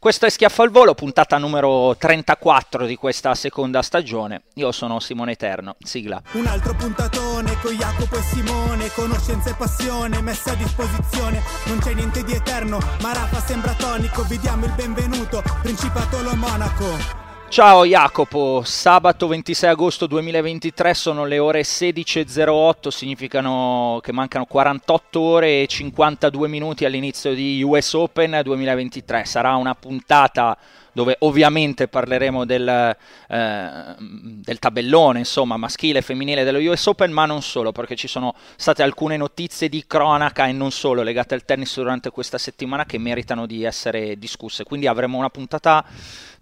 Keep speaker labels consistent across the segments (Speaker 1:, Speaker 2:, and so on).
Speaker 1: Questo è Schiaffo al Volo, puntata numero 34 di questa seconda stagione. Io sono Simone Eterno, sigla.
Speaker 2: Un altro puntatone con Jacopo e Simone, conoscenza e passione messa a disposizione. Non c'è niente di eterno, ma Rafa sembra tonico. Vi diamo il benvenuto, Principato Lo Monaco.
Speaker 1: Ciao Jacopo, sabato 26 agosto 2023 sono le ore 16.08, significano che mancano 48 ore e 52 minuti all'inizio di US Open 2023. Sarà una puntata dove ovviamente parleremo del, eh, del, tabellone, insomma, maschile e femminile dello US Open, ma non solo, perché ci sono state alcune notizie di cronaca e non solo legate al tennis durante questa settimana che meritano di essere discusse. Quindi avremo una puntata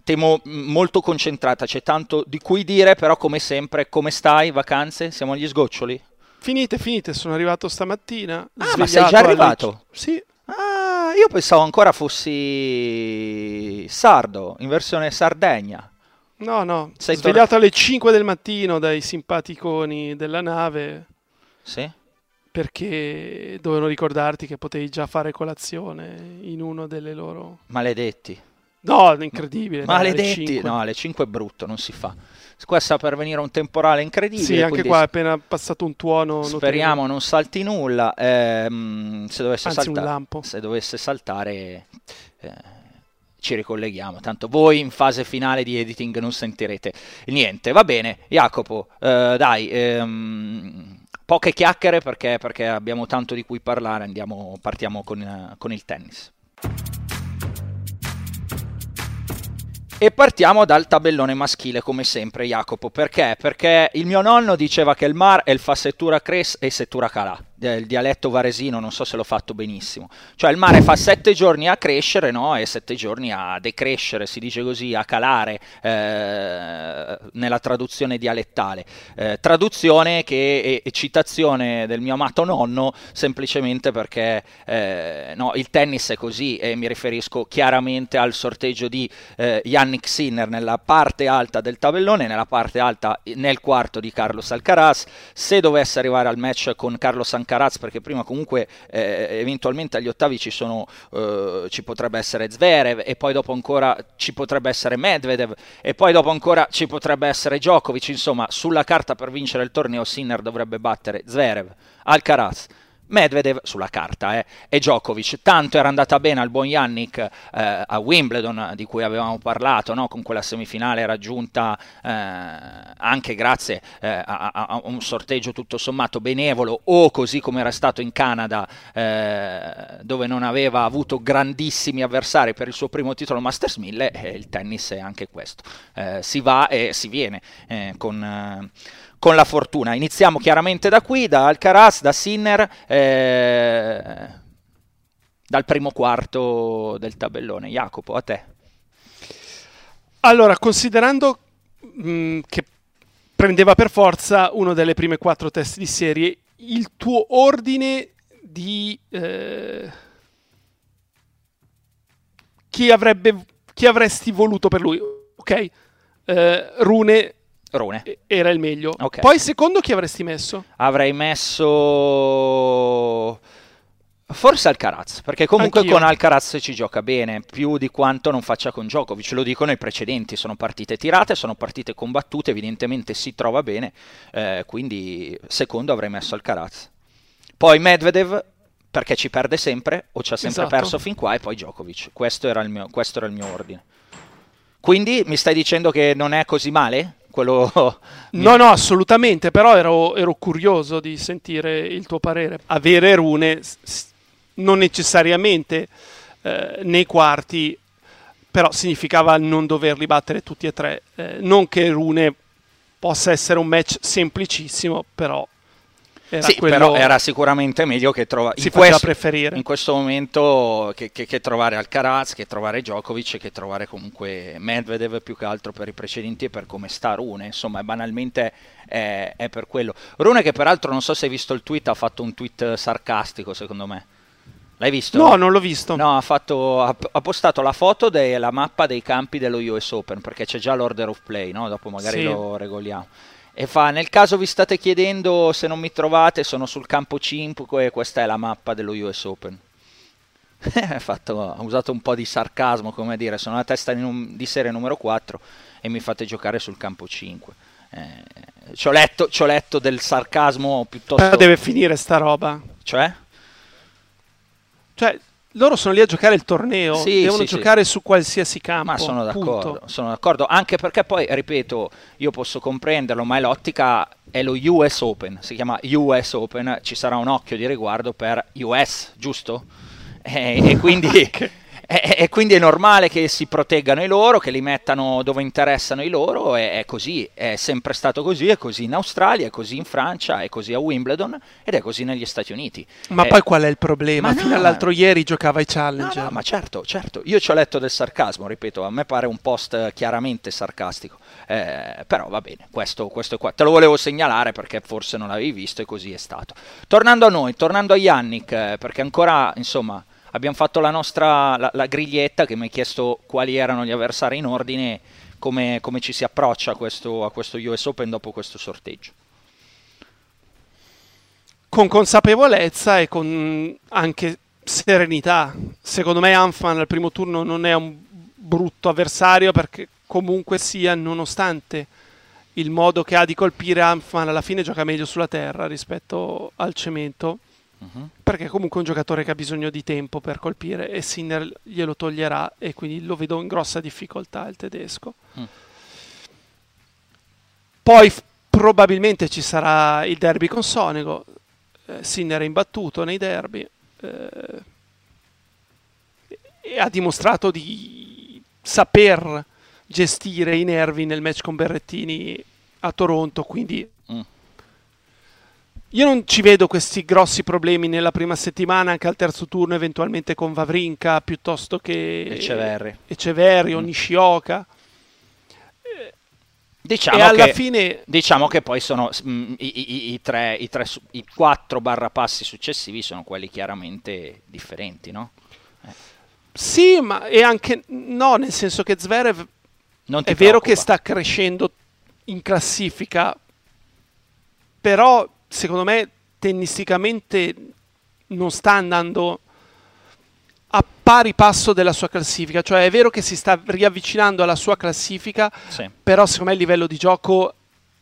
Speaker 1: temo molto concentrata, c'è tanto di cui dire, però come sempre, come stai? Vacanze? Siamo agli sgoccioli?
Speaker 3: Finite, finite, sono arrivato stamattina.
Speaker 1: Ah, ma sei già arrivato?
Speaker 3: Alle... Sì.
Speaker 1: Ah, io pensavo ancora fossi sardo, in versione Sardegna.
Speaker 3: No, no, sei svegliato tor- alle 5 del mattino dai simpaticoni della nave.
Speaker 1: Sì.
Speaker 3: Perché dovevano ricordarti che potevi già fare colazione in uno delle loro...
Speaker 1: Maledetti.
Speaker 3: No, incredibile.
Speaker 1: Maledetti, no, alle 5 è brutto, non si fa. Qua sta per venire un temporale incredibile.
Speaker 3: Sì, anche qua è appena passato un tuono.
Speaker 1: Speriamo
Speaker 3: notevole.
Speaker 1: non salti nulla. Eh, se, dovesse
Speaker 3: Anzi,
Speaker 1: salta- se dovesse saltare, eh, ci ricolleghiamo. Tanto voi in fase finale di editing non sentirete niente. Va bene, Jacopo, eh, dai. Ehm, poche chiacchiere perché, perché, abbiamo tanto di cui parlare. Andiamo, partiamo con, con il tennis. E partiamo dal tabellone maschile come sempre Jacopo, perché? Perché il mio nonno diceva che il mar il fa settura cres e settura calà il dialetto varesino, non so se l'ho fatto benissimo. Cioè il mare fa sette giorni a crescere no? e sette giorni a decrescere, si dice così, a calare eh, nella traduzione dialettale. Eh, traduzione che è, citazione del mio amato nonno semplicemente perché eh, no, il tennis è così e mi riferisco chiaramente al sorteggio di eh, Yannick Sinner nella parte alta del tabellone, nella parte alta nel quarto di Carlos Alcaraz. Se dovesse arrivare al match con Carlos Alcaraz Alcaraz perché prima comunque eh, eventualmente agli ottavi ci, sono, eh, ci potrebbe essere Zverev e poi dopo ancora ci potrebbe essere Medvedev e poi dopo ancora ci potrebbe essere Djokovic. Insomma sulla carta per vincere il torneo Sinner dovrebbe battere Zverev, Alcaraz Medvedev sulla carta eh, e Djokovic. Tanto era andata bene al buon Yannick eh, a Wimbledon di cui avevamo parlato, no? con quella semifinale raggiunta eh, anche grazie eh, a, a, un sorteggio tutto sommato benevolo o così come era stato in Canada eh, dove non aveva avuto grandissimi avversari per il suo primo titolo Masters 1000 e il tennis è anche questo. Eh, si va e si viene con con la fortuna. Iniziamo chiaramente da qui, da Alcaraz, da Sinner, eh, dal primo quarto del tabellone. Jacopo, a te.
Speaker 3: Allora, considerando mh, mm, che prendeva per forza uno delle prime quattro test di serie, il tuo ordine di... Eh, chi, avrebbe, chi avresti voluto per lui? Ok, eh, Rune
Speaker 1: Rune.
Speaker 3: Era il meglio.
Speaker 1: Okay.
Speaker 3: Poi secondo chi avresti messo?
Speaker 1: Avrei messo... Forse Alcaraz, perché comunque
Speaker 3: Anch'io.
Speaker 1: con Alcaraz ci gioca bene, più di quanto non faccia con Djokovic, lo dico nei precedenti, sono partite tirate, sono partite combattute, evidentemente si trova bene, eh, quindi secondo avrei messo Alcaraz. Poi Medvedev, perché ci perde sempre o ci ha sempre
Speaker 3: Esatto.
Speaker 1: perso fin qua e poi Djokovic. Questo era, il mio, questo era il mio ordine. Quindi mi stai dicendo che non è così male? Quello...
Speaker 3: No, no, assolutamente, però ero, ero curioso di sentire il tuo parere. Avere Rune non necessariamente eh, nei quarti, però significava non doverli battere tutti e tre. Eh, non che Rune possa essere un match semplicissimo, però era
Speaker 1: sì, però era sicuramente meglio che trovare
Speaker 3: si
Speaker 1: in, questo-
Speaker 3: preferire.
Speaker 1: in questo momento che, che- che trovare Alcaraz, che trovare Djokovic, che trovare comunque Medvedev più che altro per i precedenti e per come sta Rune. Insomma, banalmente è, è per quello. Rune che peraltro non so se hai visto il tweet, ha fatto un tweet sarcastico secondo me. L'hai visto?
Speaker 3: No, non l'ho visto.
Speaker 1: No, ha, fatto- ha- ha postato la foto della mappa dei campi dello US Open perché c'è già l'order of play, no? dopo magari
Speaker 3: Sì.
Speaker 1: lo regoliamo. E fa, nel caso vi state chiedendo se non mi trovate, sono sul campo 5 e questa è la mappa dello US Open. ha, fatto- ha usato un po' di sarcasmo, come dire, sono la testa di, num- di serie numero 4 e mi fate giocare sul campo 5. Eh, ci ho letto, ci ho letto del sarcasmo piuttosto...
Speaker 3: Però deve finire sta roba.
Speaker 1: Cioè?
Speaker 3: Cioè, loro sono lì a giocare il torneo,
Speaker 1: Sì,
Speaker 3: devono
Speaker 1: sì, sì.
Speaker 3: giocare su qualsiasi campo.
Speaker 1: Ma sono d'accordo,
Speaker 3: punto.
Speaker 1: sono d'accordo, anche perché poi, ripeto, io posso comprenderlo, ma è l'ottica è lo US Open, si chiama US Open, ci sarà un occhio di riguardo per US, giusto? E, e quindi, e, e quindi è normale che si proteggano i loro, che li mettano dove interessano i loro, e è così, è sempre stato così, è così in Australia, è così in Francia, è così a Wimbledon ed è così negli Stati Uniti.
Speaker 3: Ma
Speaker 1: Eh,
Speaker 3: poi qual è il problema?
Speaker 1: ma
Speaker 3: Fino
Speaker 1: no,
Speaker 3: all'altro ieri giocava i
Speaker 1: No,
Speaker 3: Challenger.
Speaker 1: no, ma certo, certo. Io ci ho letto del sarcasmo, ripeto, a me pare un post chiaramente sarcastico. Eh, però va bene, questo, questo è qua. Te lo volevo segnalare perché forse non l'avevi visto e così è stato. Tornando a noi, tornando a Yannick, eh, perché ancora, insomma, abbiamo fatto la nostra la, la griglietta che mi hai chiesto quali erano gli avversari in ordine, come, come ci si approccia a questo, a questo US Open dopo questo sorteggio.
Speaker 3: Con consapevolezza e con anche serenità. Secondo me Anfan al primo turno non è un brutto avversario perché comunque sia, nonostante il modo che ha di colpire Anfan, alla fine gioca meglio sulla terra rispetto al cemento. Perché comunque è un giocatore che ha bisogno di tempo per colpire e Sinner glielo toglierà e quindi lo vedo in grossa difficoltà il tedesco.
Speaker 1: Mm.
Speaker 3: Poi f- probabilmente ci sarà il derby con Sonego. Eh, Sinner è imbattuto nei derby eh, e ha dimostrato di saper gestire i nervi nel match con Berrettini a Toronto, quindi
Speaker 1: Mm.
Speaker 3: Io non ci vedo questi grossi problemi nella prima settimana, anche al terzo turno, eventualmente con Vavrinka piuttosto che
Speaker 1: Eceverri.
Speaker 3: Eceverri o
Speaker 1: Mm.
Speaker 3: Nishioka.
Speaker 1: Diciamo
Speaker 3: e alla
Speaker 1: che-
Speaker 3: fine
Speaker 1: Diciamo che poi sono mm, i, i- i tre, i, tre i quattro barra passi successivi sono quelli chiaramente differenti, no?
Speaker 3: sì, ma è anche no, nel senso che Zverev
Speaker 1: Non
Speaker 3: è vero che
Speaker 1: preoccupa.
Speaker 3: sta crescendo in classifica, però secondo me tennisticamente non sta andando a pari passo della sua classifica, cioè è vero che si sta riavvicinando alla sua classifica,
Speaker 1: Sì.
Speaker 3: però secondo me il livello di gioco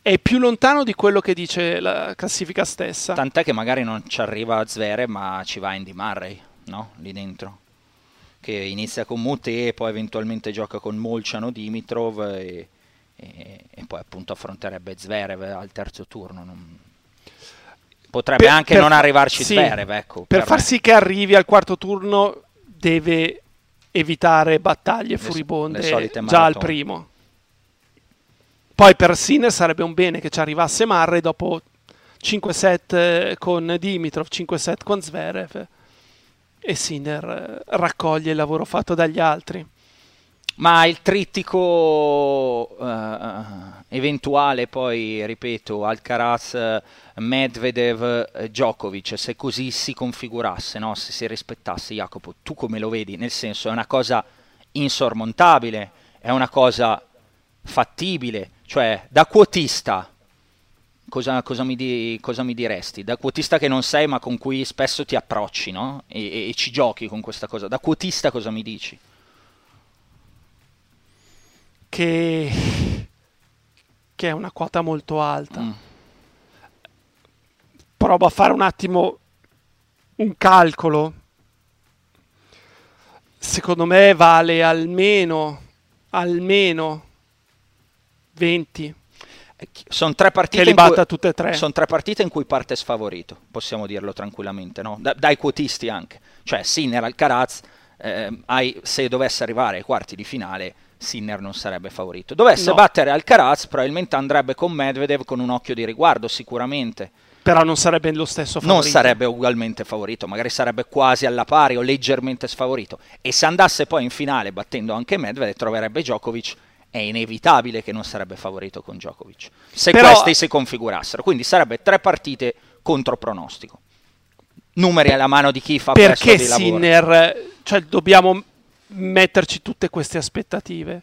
Speaker 3: è più lontano di quello che dice la classifica stessa.
Speaker 1: Tant'è che magari non ci arriva a Zvere, ma ci va Andy Murray, no? Lì dentro. Che inizia con Mute e poi eventualmente gioca con Molciano Dimitrov e, e- e poi appunto affronterebbe Zverev al terzo turno. non- Potrebbe
Speaker 3: Per-
Speaker 1: anche
Speaker 3: per
Speaker 1: non arrivarci
Speaker 3: sì,
Speaker 1: Zverev, ecco.
Speaker 3: Per
Speaker 1: me.
Speaker 3: far sì che arrivi al quarto turno deve evitare battaglie
Speaker 1: Le-
Speaker 3: furibonde
Speaker 1: le
Speaker 3: già al primo. Poi per Sinner sarebbe un bene che ci arrivasse Marre dopo 5 set eh, con Dimitrov, 5 set con Zverev e Sinner eh, raccoglie il lavoro fatto dagli altri.
Speaker 1: Ma il trittico eh, eventuale, poi ripeto, Alcaraz, Medvedev, Djokovic, se così si configurasse, no? se si rispettasse, Jacopo, tu come lo vedi? Nel senso, è una cosa insormontabile, è una cosa fattibile, cioè da quotista. Cosa, cosa mi di- cosa mi diresti? Da quotista che non sei, ma con cui spesso ti approcci, no? E, e- e ci giochi con questa cosa. Da quotista cosa mi dici?
Speaker 3: Che, che è una quota molto alta.
Speaker 1: Mm.
Speaker 3: Provo a fare un attimo un calcolo, secondo me vale almeno, almeno 20.
Speaker 1: Sono tre,
Speaker 3: e tre.
Speaker 1: sono tre partite in cui parte sfavorito, possiamo dirlo tranquillamente, no? da, dai quotisti anche. Cioè Sinner, Alcaraz, eh, hai, se dovesse arrivare ai quarti di finale, Sinner non sarebbe favorito. Dovesse
Speaker 3: No.
Speaker 1: battere Alcaraz, probabilmente andrebbe con Medvedev con un occhio di riguardo, sicuramente.
Speaker 3: Però non sarebbe lo stesso favorito.
Speaker 1: Non sarebbe ugualmente favorito, magari sarebbe quasi alla pari o leggermente sfavorito. E se andasse poi in finale battendo anche Medvedev, troverebbe Djokovic. È inevitabile che non sarebbe favorito con Djokovic. Se
Speaker 3: Però-
Speaker 1: questi si configurassero. Quindi sarebbe tre partite contro pronostico. Numeri alla mano di chi fa
Speaker 3: Perché
Speaker 1: questo di lavoro.
Speaker 3: Sinner, cioè dobbiamo metterci tutte queste aspettative?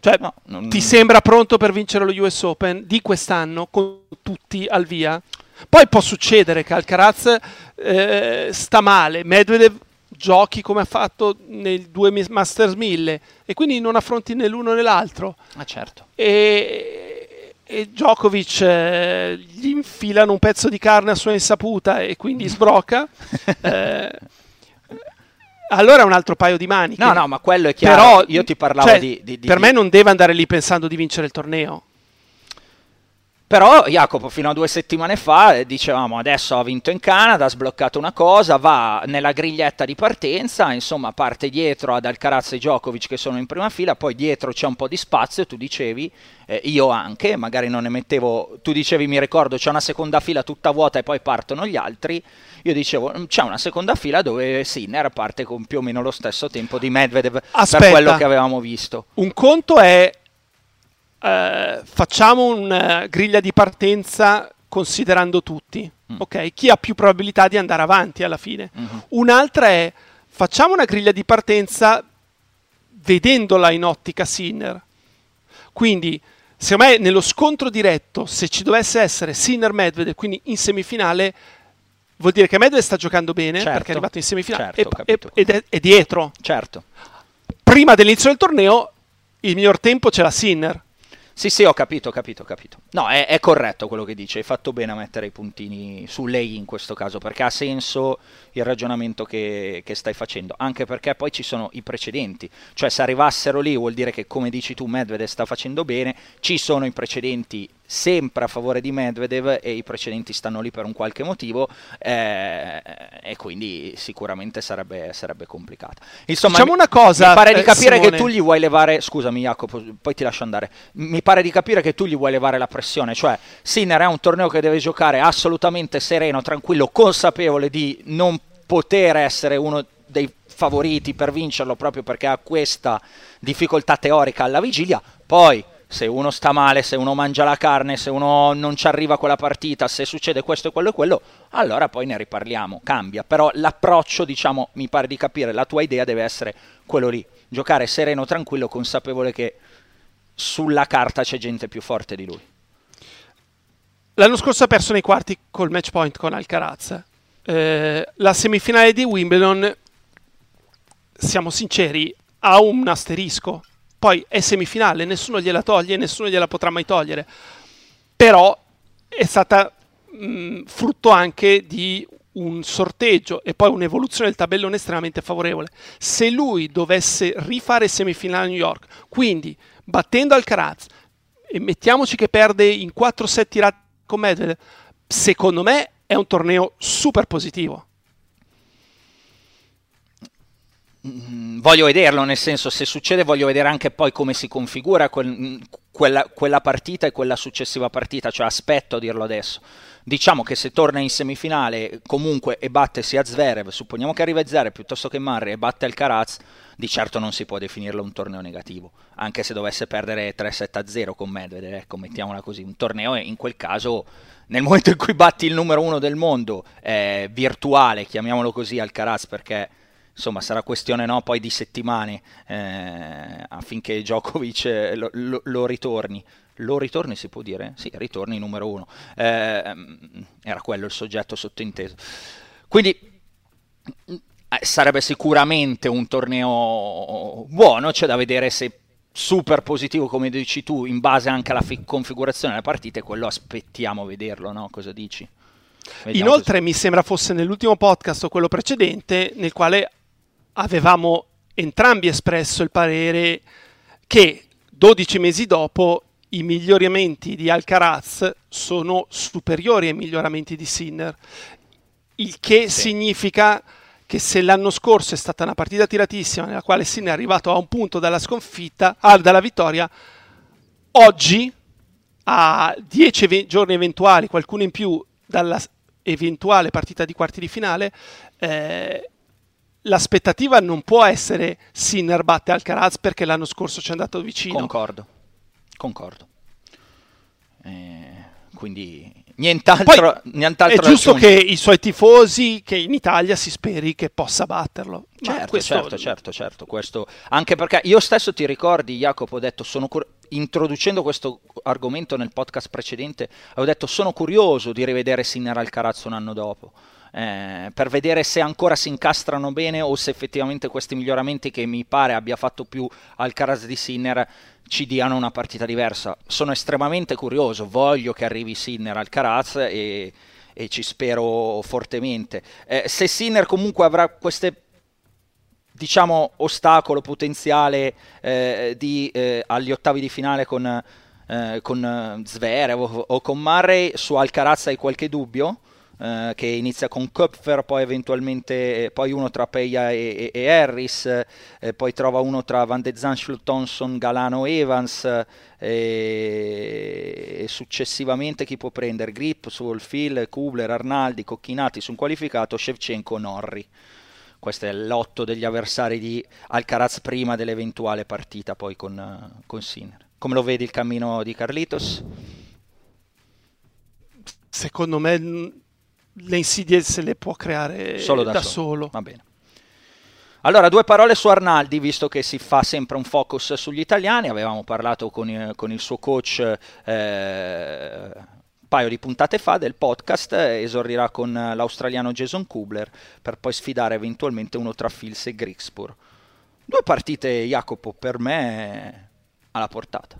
Speaker 3: Cioè,
Speaker 1: No, non-
Speaker 3: ti sembra pronto per vincere lo US Open di quest'anno con tutti al via? Poi può succedere che Alcaraz eh, sta male, Medvedev giochi come ha fatto nei due Masters 1000 e quindi non affronti né l'uno né l'altro
Speaker 1: Ah, certo.
Speaker 3: e, e Djokovic eh, gli infilano un pezzo di carne a sua insaputa e quindi sbrocca eh, allora è un altro paio di maniche.
Speaker 1: No, no, ma quello è chiaro.
Speaker 3: però
Speaker 1: Io ti parlavo
Speaker 3: cioè,
Speaker 1: di, di- di-
Speaker 3: per me non deve andare lì pensando di vincere il torneo.
Speaker 1: Però Jacopo fino a due settimane fa eh, dicevamo adesso ha vinto in Canada, ha sbloccato una cosa, va nella griglietta di partenza, insomma parte dietro ad Alcaraz e Djokovic che sono in prima fila, poi dietro c'è un po' di spazio, tu dicevi, eh, io anche, magari non ne mettevo, tu dicevi mi ricordo c'è una seconda fila tutta vuota e poi partono gli altri, io dicevo "Mm, c'è una seconda fila dove Sinner parte con più o meno lo stesso tempo di Medvedev
Speaker 3: Aspetta.
Speaker 1: per quello che avevamo visto.
Speaker 3: un conto è eh, facciamo una griglia di partenza considerando tutti
Speaker 1: Mm.
Speaker 3: ok chi ha più probabilità di andare avanti alla fine
Speaker 1: Mhm.
Speaker 3: un'altra è facciamo una griglia di partenza vedendola in ottica Sinner quindi secondo me nello scontro diretto se ci dovesse essere Sinner Medvedev quindi in semifinale vuol dire che Medvedev sta giocando bene
Speaker 1: Certo.
Speaker 3: perché è arrivato in semifinale
Speaker 1: Certo,
Speaker 3: e- ed è, è dietro
Speaker 1: Certo.
Speaker 3: prima dell'inizio del torneo il miglior tempo ce l'ha Sinner
Speaker 1: Sì, sì, ho capito, ho capito, ho capito. No, è, è corretto quello che dice, hai fatto bene a mettere i puntini su lei in questo caso, perché ha senso il ragionamento che, che stai facendo, anche perché poi ci sono i precedenti, cioè se arrivassero lì vuol dire che come dici tu Medvedev sta facendo bene, ci sono i precedenti sempre a favore di Medvedev e i precedenti stanno lì per un qualche motivo eh, e quindi sicuramente sarebbe, sarebbe complicata. Insomma,
Speaker 3: Diciamo una cosa,
Speaker 1: mi pare di
Speaker 3: eh,
Speaker 1: capire che
Speaker 3: Simone.
Speaker 1: tu gli vuoi levare, scusami Jacopo, poi ti lascio andare, mi pare di capire che tu gli vuoi levare la pressione, cioè Sinner è un torneo che deve giocare assolutamente sereno, tranquillo, consapevole di non poter essere uno dei favoriti per vincerlo proprio perché ha questa difficoltà teorica alla vigilia, poi se uno sta male, se uno mangia la carne, se uno non ci arriva quella partita, se succede questo e quello e quello, allora poi ne riparliamo, cambia. Però l'approccio, diciamo, mi pare di capire, la tua idea deve essere quello lì, giocare sereno, tranquillo, consapevole che sulla carta c'è gente più forte di lui.
Speaker 3: L'anno scorso ha perso nei quarti col match point con Alcaraz. Eh, la semifinale di Wimbledon, siamo sinceri, ha un asterisco. Poi è semifinale, nessuno gliela toglie, nessuno gliela potrà mai togliere. Però è stata mh, frutto anche di un sorteggio e poi un'evoluzione del tabellone estremamente favorevole. Se lui dovesse rifare semifinale a New York, quindi battendo Alcaraz, e mettiamoci che perde in 4 set tirati con Medvedev, secondo me è un torneo super positivo.
Speaker 1: Mm, voglio vederlo, nel senso, se succede voglio vedere anche poi come si configura quel- mm, quella, quella partita e quella successiva partita, cioè aspetto a dirlo adesso. Diciamo che se torna in semifinale comunque e batte sia Zverev, supponiamo che arriva Zverev piuttosto che Murray e batte Alcaraz, di certo non si può definirlo un torneo negativo, anche se dovesse perdere 3-7-0 con Medvedev, ecco, mettiamola così, un torneo in quel caso nel momento in cui batti il numero uno del mondo, eh, virtuale, chiamiamolo così, Alcaraz, perché insomma sarà questione no, poi di settimane eh, affinché Djokovic eh, lo, lo- lo ritorni. Lo ritorni si può dire? Sì, ritorni numero uno. Eh, era quello il soggetto sottointeso. Quindi eh, sarebbe sicuramente un torneo buono, c'è da vedere se super positivo come dici tu in base anche alla fi- configurazione della partita e quello aspettiamo vederlo, no? Cosa dici? Vediamo
Speaker 3: Inoltre mi sembra fosse nell'ultimo podcast o quello precedente nel quale avevamo entrambi espresso il parere che 12 mesi dopo i miglioramenti di Alcaraz sono superiori ai miglioramenti di Sinner, il che
Speaker 1: Sì.
Speaker 3: significa che se l'anno scorso è stata una partita tiratissima nella quale Sinner è arrivato a un punto dalla sconfitta, ah, dalla vittoria, oggi a 10 eve- giorni eventuali, qualcuno in più dalla eventuale partita di quarti di finale, eh, l'aspettativa non può essere Sinner batte Alcaraz perché l'anno scorso ci è andato vicino.
Speaker 1: Concordo, concordo. Eh, quindi nient'altro,
Speaker 3: Poi
Speaker 1: nient'altro
Speaker 3: è giusto che i suoi tifosi, che in Italia si speri che possa batterlo.
Speaker 1: Certo,
Speaker 3: questo-
Speaker 1: certo, certo, certo, questo anche perché io stesso ti ricordi, Jacopo, ho detto sono cur- introducendo questo argomento nel podcast precedente, avevo detto sono curioso di rivedere Sinner Alcaraz un anno dopo. Eh, per vedere se ancora si incastrano bene o se effettivamente questi miglioramenti che mi pare abbia fatto più Alcaraz di Sinner ci diano una partita diversa. Sono estremamente curioso, voglio che arrivi Sinner Alcaraz e, e ci spero fortemente. Eh, se Sinner comunque avrà queste diciamo ostacolo potenziale eh, di, eh, agli ottavi di finale con, eh, con Zverev o, o con Murray su Alcaraz hai qualche dubbio? Eh, che inizia con Köpfer, poi eventualmente eh, poi uno tra Peia e, e- e Harris, eh, poi trova uno tra Van de Zandt, Thompson, Galano, Evans eh, e, successivamente chi può prendere? Grip, Solfil, Kubler, Arnaldi, Cocchinati su un qualificato, Shevchenko, Norri. Questo è l'otto degli avversari di Alcaraz prima dell'eventuale partita poi con, eh, con Sinner. Come lo vedi il cammino di Carlitos?
Speaker 3: Secondo me mh, le insidie se le può creare
Speaker 1: Solo da,
Speaker 3: da
Speaker 1: solo.
Speaker 3: solo.
Speaker 1: Va bene. Allora, due parole su Arnaldi, visto che si fa sempre un focus sugli italiani. Avevamo parlato con, il- con il suo coach eh, un paio di puntate fa del podcast. eh, Esordirà con l'australiano Jason Kubler per poi sfidare eventualmente uno tra Fils e Grigspur. Due partite, Jacopo, per me alla portata.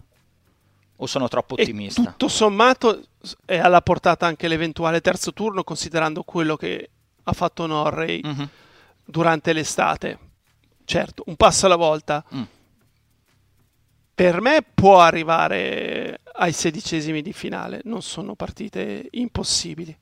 Speaker 1: O sono troppo
Speaker 3: E
Speaker 1: ottimista?
Speaker 3: tutto sommato è alla portata anche l'eventuale terzo turno, considerando quello che ha fatto Norrey
Speaker 1: Mhm.
Speaker 3: durante l'estate. Certo, un passo alla volta.
Speaker 1: Mm.
Speaker 3: Per me può arrivare ai sedicesimi di finale, non sono partite impossibili.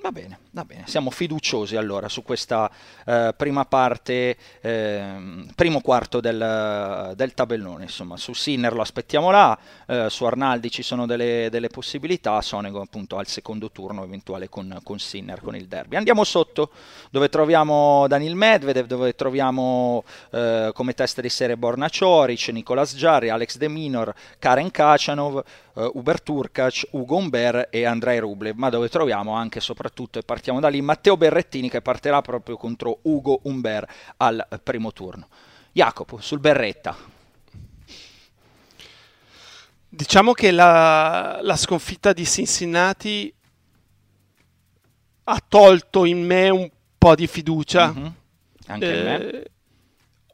Speaker 1: Va bene, va bene, siamo fiduciosi allora su questa eh, prima parte, ehm, primo quarto del, del tabellone, insomma, su Sinner lo aspettiamo là, eh, su Arnaldi ci sono delle, delle possibilità, Sonego appunto al secondo turno eventuale con, con Sinner, con il derby. Andiamo sotto dove troviamo Daniel Medvedev, dove troviamo eh, come testa di serie Borna Cioric, Nicolas Jarry, Alex De Minor, Karen Kachanov, eh, Uber Turkac, Ugo Umber e Andrei Rublev, ma dove troviamo anche e soprattutto, e partiamo da lì, Matteo Berrettini che partirà proprio contro Ugo Umber al primo turno. Jacopo, sul Berretta.
Speaker 3: Diciamo che la, la sconfitta di Cincinnati ha tolto in me un po' di fiducia.
Speaker 1: Mhm. Anche in me.
Speaker 3: Eh,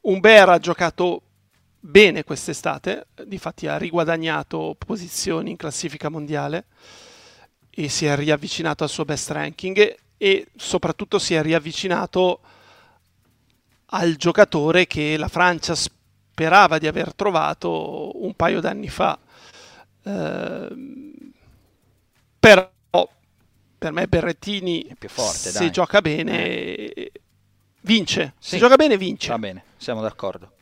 Speaker 3: Umber ha giocato bene quest'estate, difatti ha riguadagnato posizioni in classifica mondiale e si è riavvicinato al suo best ranking e, soprattutto si è riavvicinato al giocatore che la Francia sperava di aver trovato un paio d'anni fa. Ehm, però per me Berrettini
Speaker 1: forte,
Speaker 3: se
Speaker 1: dai.
Speaker 3: gioca bene vince.
Speaker 1: Sì.
Speaker 3: Se gioca bene vince.
Speaker 1: Va bene, siamo d'accordo.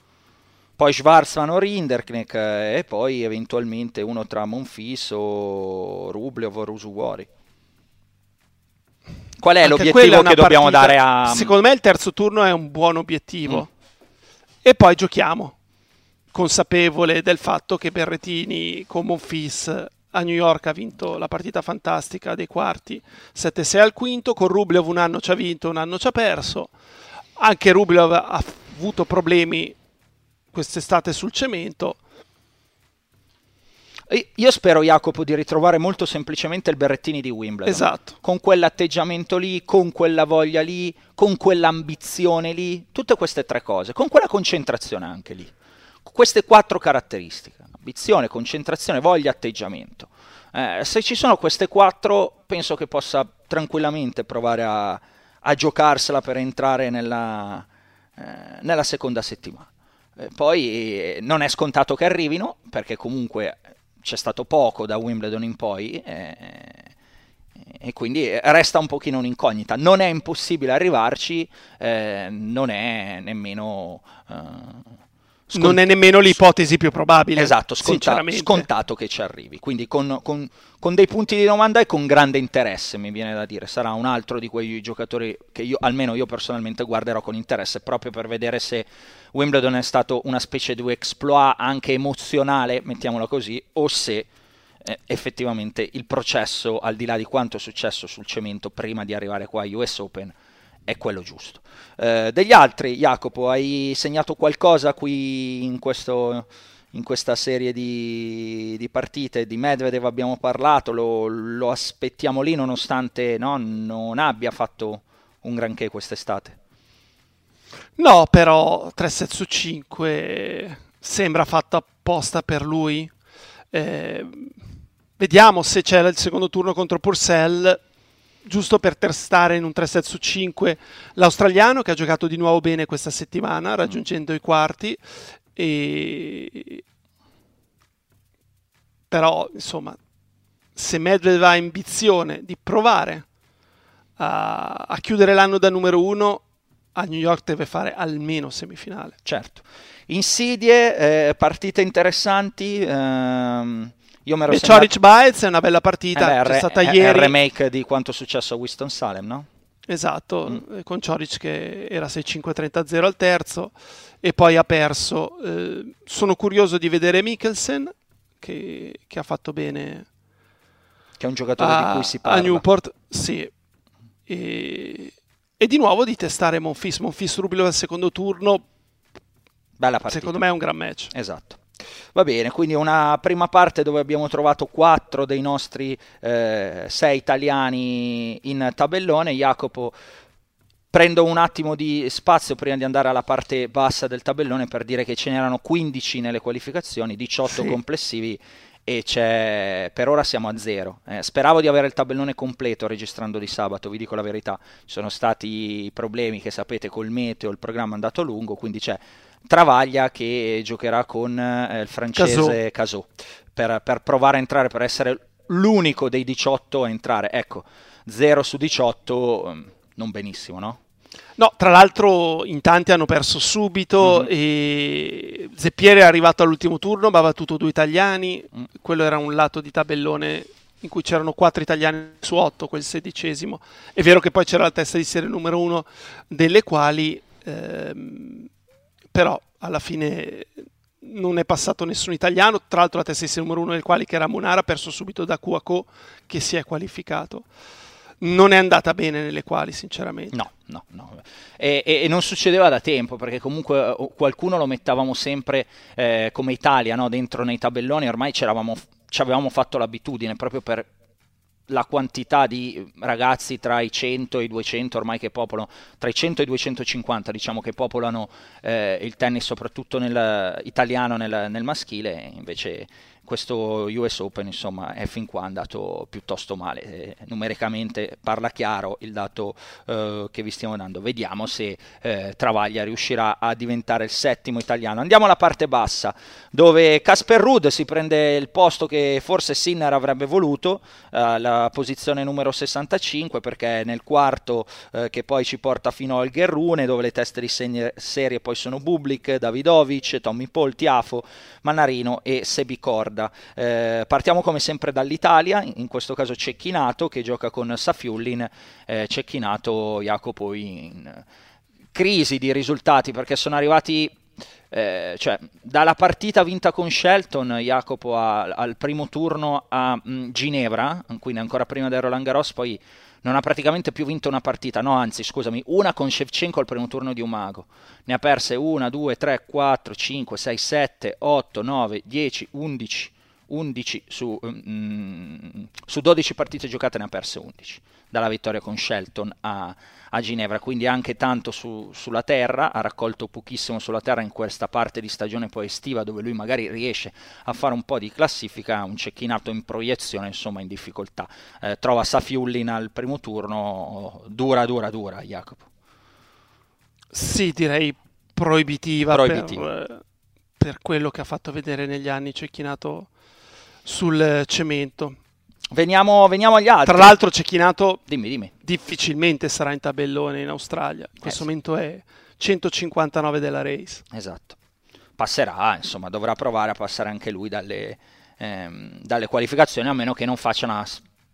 Speaker 1: Poi Schwarzman o Rinderknecht eh, e poi eventualmente uno tra Monfis o Rublev o Rusuori. Qual è
Speaker 3: Anche
Speaker 1: l'obiettivo
Speaker 3: è
Speaker 1: che dobbiamo
Speaker 3: partita-
Speaker 1: dare a...
Speaker 3: Secondo me il terzo turno è un buon obiettivo.
Speaker 1: Mm.
Speaker 3: E poi giochiamo, consapevole del fatto che Berretini con Monfis a New York ha vinto la partita fantastica dei quarti 7-6 al quinto, con Rublev un anno ci ha vinto, un anno ci ha perso. Anche Rublev ha avuto problemi quest'estate sul cemento.
Speaker 1: Io spero, Jacopo, di ritrovare molto semplicemente il Berrettini di Wimbledon.
Speaker 3: Esatto.
Speaker 1: Con quell'atteggiamento lì, con quella voglia lì, con quell'ambizione lì, tutte queste tre cose, con quella concentrazione anche lì. Queste quattro caratteristiche. ambizione, concentrazione, voglia, atteggiamento. Eh, se ci sono queste quattro, penso che possa tranquillamente provare a, a giocarsela per entrare nella, eh, nella seconda settimana. Eh, poi eh, non è scontato che arrivino, perché comunque c'è stato poco da Wimbledon in poi eh, e quindi resta un pochino un'incognita. Non è impossibile arrivarci, eh, non è nemmeno... Uh,
Speaker 3: Scont- non è nemmeno l'ipotesi più probabile.
Speaker 1: Esatto, sconta- scontato che ci arrivi. Quindi con, con, con, dei punti di domanda e con grande interesse, mi viene da dire. Sarà un altro di quei giocatori che io, almeno io personalmente, guarderò con interesse proprio per vedere se Wimbledon è stato una specie di exploit anche emozionale, mettiamolo così, o se eh, effettivamente il processo, al di là di quanto è successo sul cemento prima di arrivare qua a US Open, è quello giusto. Eh, degli altri, Jacopo, hai segnato qualcosa qui in, questo, in questa serie di, di, partite? Di Medvedev abbiamo parlato, lo, lo aspettiamo lì nonostante no, non abbia fatto un granché quest'estate.
Speaker 3: No, però 3 set su 5 sembra fatto apposta per lui. Eh, vediamo se c'è il secondo turno contro Purcell giusto per testare in un 3 set su 5 l'australiano che ha giocato di nuovo bene questa settimana raggiungendo i quarti e... però insomma se Medvedev ha ambizione di provare a, a chiudere l'anno da numero uno a New York deve fare almeno semifinale
Speaker 1: certo insidie eh, partite interessanti ehm
Speaker 3: io mi ero segnato... Baez è una bella partita,
Speaker 1: eh beh, è,
Speaker 3: stata
Speaker 1: è,
Speaker 3: ieri. È
Speaker 1: il remake di quanto è successo a Winston Salem, no?
Speaker 3: Esatto, mm. con Choric che era 6-5-30-0 al terzo e poi ha perso. Eh, sono curioso di vedere Mikkelsen che, che, ha fatto bene.
Speaker 1: Che è un giocatore a, di cui si parla.
Speaker 3: A Newport, sì. E, e di nuovo di testare Monfis. Monfis Rubilo al secondo turno.
Speaker 1: Bella partita.
Speaker 3: Secondo me è un gran match.
Speaker 1: Esatto. Va bene, quindi una prima parte dove abbiamo trovato quattro dei nostri eh, sei italiani in tabellone. Jacopo, prendo un attimo di spazio prima di andare alla parte bassa del tabellone per dire che ce n'erano 15 nelle qualificazioni, 18 sì. complessivi e per ora siamo a zero. Eh, speravo di avere il tabellone completo registrando di sabato, vi dico la verità. Ci sono stati problemi che sapete col meteo, il programma è andato lungo, quindi c'è Travaglia che giocherà con eh, il francese Casò per, per, provare a entrare, per essere l'unico dei 18 a entrare. Ecco, 0 su 18, mm, non benissimo, no?
Speaker 3: No, tra l'altro in tanti hanno perso subito mm-hmm. e Zeppieri è arrivato all'ultimo turno ma ha battuto due italiani, mm. quello era un lato di tabellone in cui c'erano quattro italiani su otto, quel sedicesimo. È vero che poi c'era la testa di serie numero uno, delle quali ehm, però alla fine non è passato nessun italiano, tra l'altro la testa di serie numero uno del quali che era Munara ha perso subito da Cuaco che si è qualificato. Non è andata bene nelle quali, sinceramente.
Speaker 1: No, no, no. E, e, e non succedeva da tempo, perché comunque eh, qualcuno lo mettavamo sempre eh, come Italia, no? dentro nei tabelloni, ormai ci avevamo fatto l'abitudine proprio per la quantità di ragazzi tra i 100 e i 200 ormai che popolano, tra i 100 e i 250 diciamo che popolano eh, il tennis soprattutto nel, italiano nel, nel maschile, invece questo US Open insomma è fin qua andato piuttosto male. Eh, numericamente parla chiaro il dato eh, che vi stiamo dando. Vediamo se eh, Travaglia riuscirà a diventare il settimo italiano. Andiamo alla parte bassa dove Casper Ruud si prende il posto che forse Sinner avrebbe voluto la posizione numero 65 perché nel quarto eh, che poi ci porta fino al Gherrune dove le teste di serie poi sono Bublik, Davidovic, Tommy Paul, Tiafo, Mannarino e Sebicord guarda, eh, partiamo come sempre dall'Italia, in questo caso Cecchinato che gioca con Safiullin, eh, Cecchinato Jacopo in crisi di risultati perché sono arrivati eh, cioè, dalla partita vinta con Shelton, Jacopo a, al primo turno a mh, mm, Ginevra, quindi ancora prima del Roland Garros, poi non ha praticamente più vinto una partita, no anzi scusami, una con Shevchenko al primo turno di Umago, ne ha perse 1, 2, 3, 4, 5, 6, 7, 8, 9, 10, 11, 11 su, mm, su 12 partite giocate ne ha perse 11 dalla vittoria con Shelton a, a Ginevra, quindi anche tanto su, sulla terra, ha raccolto pochissimo sulla terra in questa parte di stagione poi estiva dove lui magari riesce a fare un po' di classifica, un cecchinato in proiezione, insomma in difficoltà. Eh, trova Safiullin al primo turno, dura, dura, dura, Jacopo.
Speaker 3: Sì, direi proibitiva,
Speaker 1: Proibitiva.
Speaker 3: Per, eh, per quello che ha fatto vedere negli anni cecchinato sul cemento.
Speaker 1: Veniamo, veniamo agli altri.
Speaker 3: Tra l'altro Cecchinato
Speaker 1: dimmi, dimmi.
Speaker 3: difficilmente sarà in tabellone in Australia. In questo
Speaker 1: Eh, sì.
Speaker 3: momento è 159 della race.
Speaker 1: Esatto. Passerà, insomma, dovrà provare a passare anche lui dalle, ehm, dalle qualificazioni, a meno che non faccia una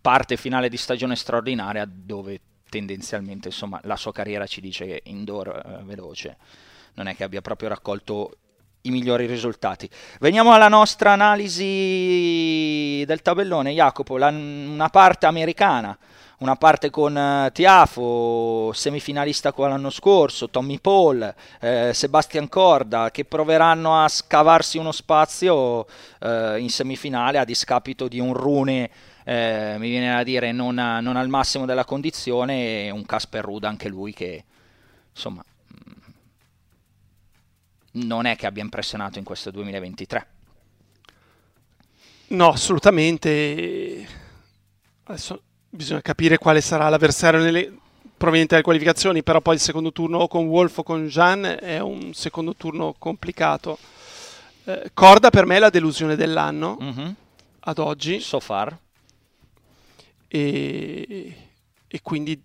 Speaker 1: parte finale di stagione straordinaria dove tendenzialmente, insomma, la sua carriera ci dice che indoor eh, veloce non è che abbia proprio raccolto i migliori risultati. Veniamo alla nostra analisi del tabellone, Jacopo, la- una parte americana, una parte con eh, Tiafo, semifinalista qua l'anno scorso, Tommy Paul, eh, Sebastian Corda, che proveranno a scavarsi uno spazio eh, in semifinale a discapito di un Rune, eh, mi viene da dire, non, non al massimo della condizione, e un Casper Ruud anche lui che, insomma, non è che abbia impressionato in questo 2023.
Speaker 3: No, assolutamente. Adesso bisogna capire quale sarà l'avversario nelle- proveniente dalle qualificazioni, però poi il secondo turno o con Wolf o con Jean è un secondo turno complicato. Eh, Corda per me è la delusione dell'anno
Speaker 1: Mhm.
Speaker 3: ad oggi
Speaker 1: So far.
Speaker 3: e, e quindi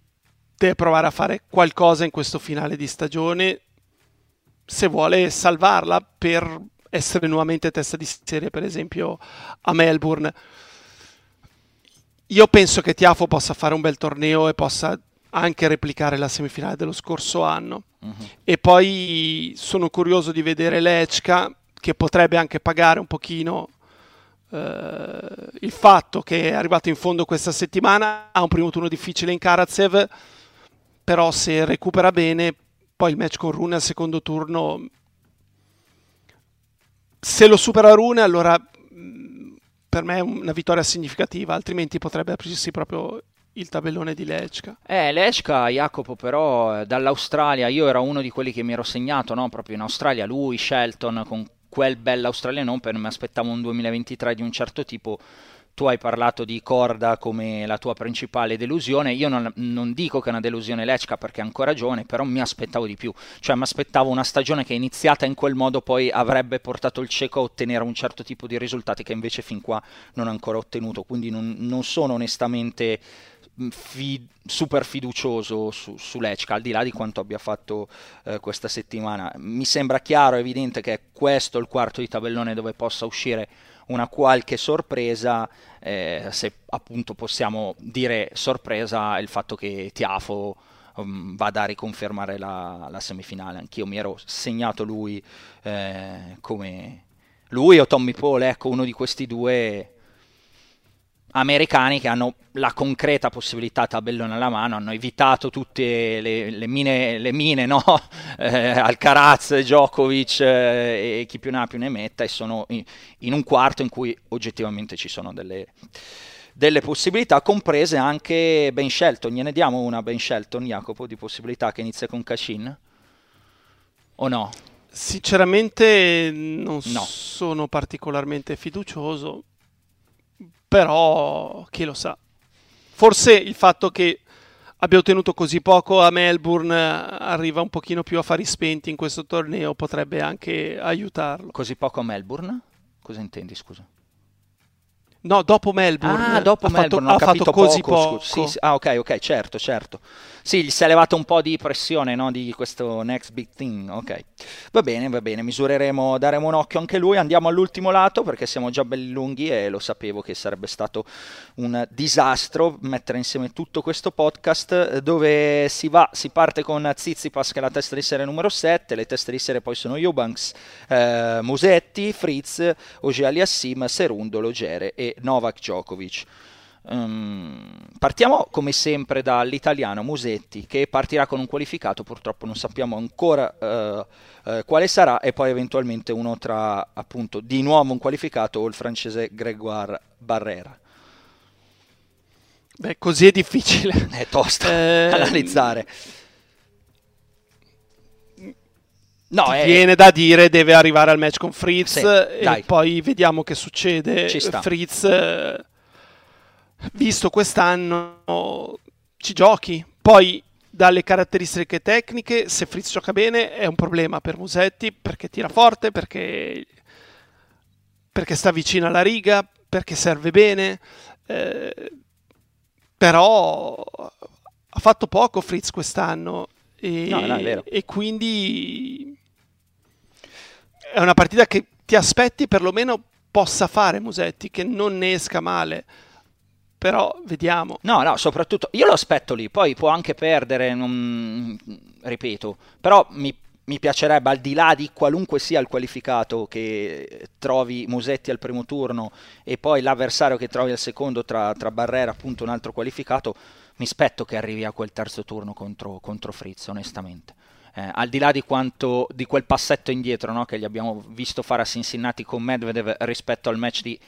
Speaker 3: deve provare a fare qualcosa in questo finale di stagione se vuole salvarla per essere nuovamente testa di serie, per esempio a Melbourne. Io penso che Tiafo possa fare un bel torneo e possa anche replicare la semifinale dello scorso anno.
Speaker 1: Mhm.
Speaker 3: E poi sono curioso di vedere Lechka che potrebbe anche pagare un pochino eh, il fatto che è arrivato in fondo questa settimana, ha un primo turno difficile in Karatsev, però se recupera bene, poi il match con Rune al secondo turno, se lo supera Rune allora mh, per me è una vittoria significativa, altrimenti potrebbe aprirsi proprio il tabellone di Lechka.
Speaker 1: Eh, Lechka, Jacopo, però eh, dall'Australia, io ero uno di quelli che mi ero segnato, no? Proprio in Australia, lui, Shelton, con quel bell'Australian Open, mi aspettavo un 2023 di un certo tipo. Tu hai parlato di Corda come la tua principale delusione. Io non, non dico che è una delusione Lechka perché è ancora giovane, però mi aspettavo di più. Cioè, mi aspettavo una stagione che iniziata in quel modo poi avrebbe portato il cieco a ottenere un certo tipo di risultati che invece fin qua non ha ancora ottenuto. Quindi non, non sono onestamente fi- super fiducioso su, su Lechka, al di là di quanto abbia fatto eh, questa settimana. Mi sembra chiaro, evidente che è questo il quarto di tabellone dove possa uscire una qualche sorpresa, eh, se appunto possiamo dire sorpresa il fatto che Tiafo um, vada a riconfermare la, la semifinale. Anch'io mi ero segnato lui eh, come lui o Tommy Paul, ecco uno di questi due americani che hanno la concreta possibilità tabellone alla mano, hanno evitato tutte le, le mine, le mine no? eh, Alcaraz, Djokovic eh, e chi più ne ha più ne metta e sono in, in un quarto in cui oggettivamente ci sono delle, delle possibilità, comprese anche Ben Shelton. Gliene diamo una Ben Shelton, Jacopo, di possibilità che inizia con Cashin? O no?
Speaker 3: Sinceramente non
Speaker 1: No.
Speaker 3: sono particolarmente fiducioso, però chi lo sa. Forse il fatto che abbia ottenuto così poco a Melbourne eh, arriva un pochino più a fari spenti in questo torneo potrebbe anche aiutarlo.
Speaker 1: Così poco a Melbourne? Cosa intendi, scusa?
Speaker 3: No, dopo Melbourne
Speaker 1: Ah, dopo
Speaker 3: ha
Speaker 1: Melbourne,
Speaker 3: fatto, ha
Speaker 1: capito
Speaker 3: fatto così
Speaker 1: poco,
Speaker 3: poco.
Speaker 1: Sì, sì, ah, ok, ok, certo, certo. Sì, gli si è levato un po' di pressione, no, di questo next big thing, ok. Va bene, va bene, misureremo, daremo un occhio anche lui. Andiamo all'ultimo lato perché siamo già belli lunghi e lo sapevo che sarebbe stato un disastro mettere insieme tutto questo podcast eh, dove si va, si parte con Zizipas che è la testa di serie numero 7, le teste di serie poi sono Eubanks, eh, Musetti, Fritz, Ogiali Assim, Serundolo, Gere e Novak Djokovic. Um, partiamo come sempre dall'italiano Musetti che partirà con un qualificato, purtroppo non sappiamo ancora uh, uh, quale sarà e poi eventualmente uno tra appunto di nuovo un qualificato o il francese Grégoire Barrera.
Speaker 3: Beh, così è difficile.
Speaker 1: È tosta eh, analizzare.
Speaker 3: No, è... Viene da dire deve arrivare al match con Fritz sì, e dai. poi vediamo che succede. Fritz, visto quest'anno, ci giochi. Poi dalle caratteristiche tecniche, se Fritz gioca bene è un problema per Musetti perché tira forte, perché, perché sta vicino alla riga, perché serve bene. Eh, però ha fatto poco Fritz quest'anno e, no, no, e quindi è una partita che ti aspetti perlomeno possa fare Musetti, che non ne esca male. Però vediamo.
Speaker 1: No, no, soprattutto io lo aspetto lì, poi può anche perdere, non... ripeto, però mi, mi, piacerebbe al di là di qualunque sia il qualificato che trovi Musetti al primo turno e poi l'avversario che trovi al secondo tra, tra Barrera, appunto un altro qualificato, mi aspetto che arrivi a quel terzo turno contro, contro Fritz, onestamente eh, al di là di, quanto, di quel passetto indietro no, che gli abbiamo visto fare a Cincinnati con Medvedev rispetto al match di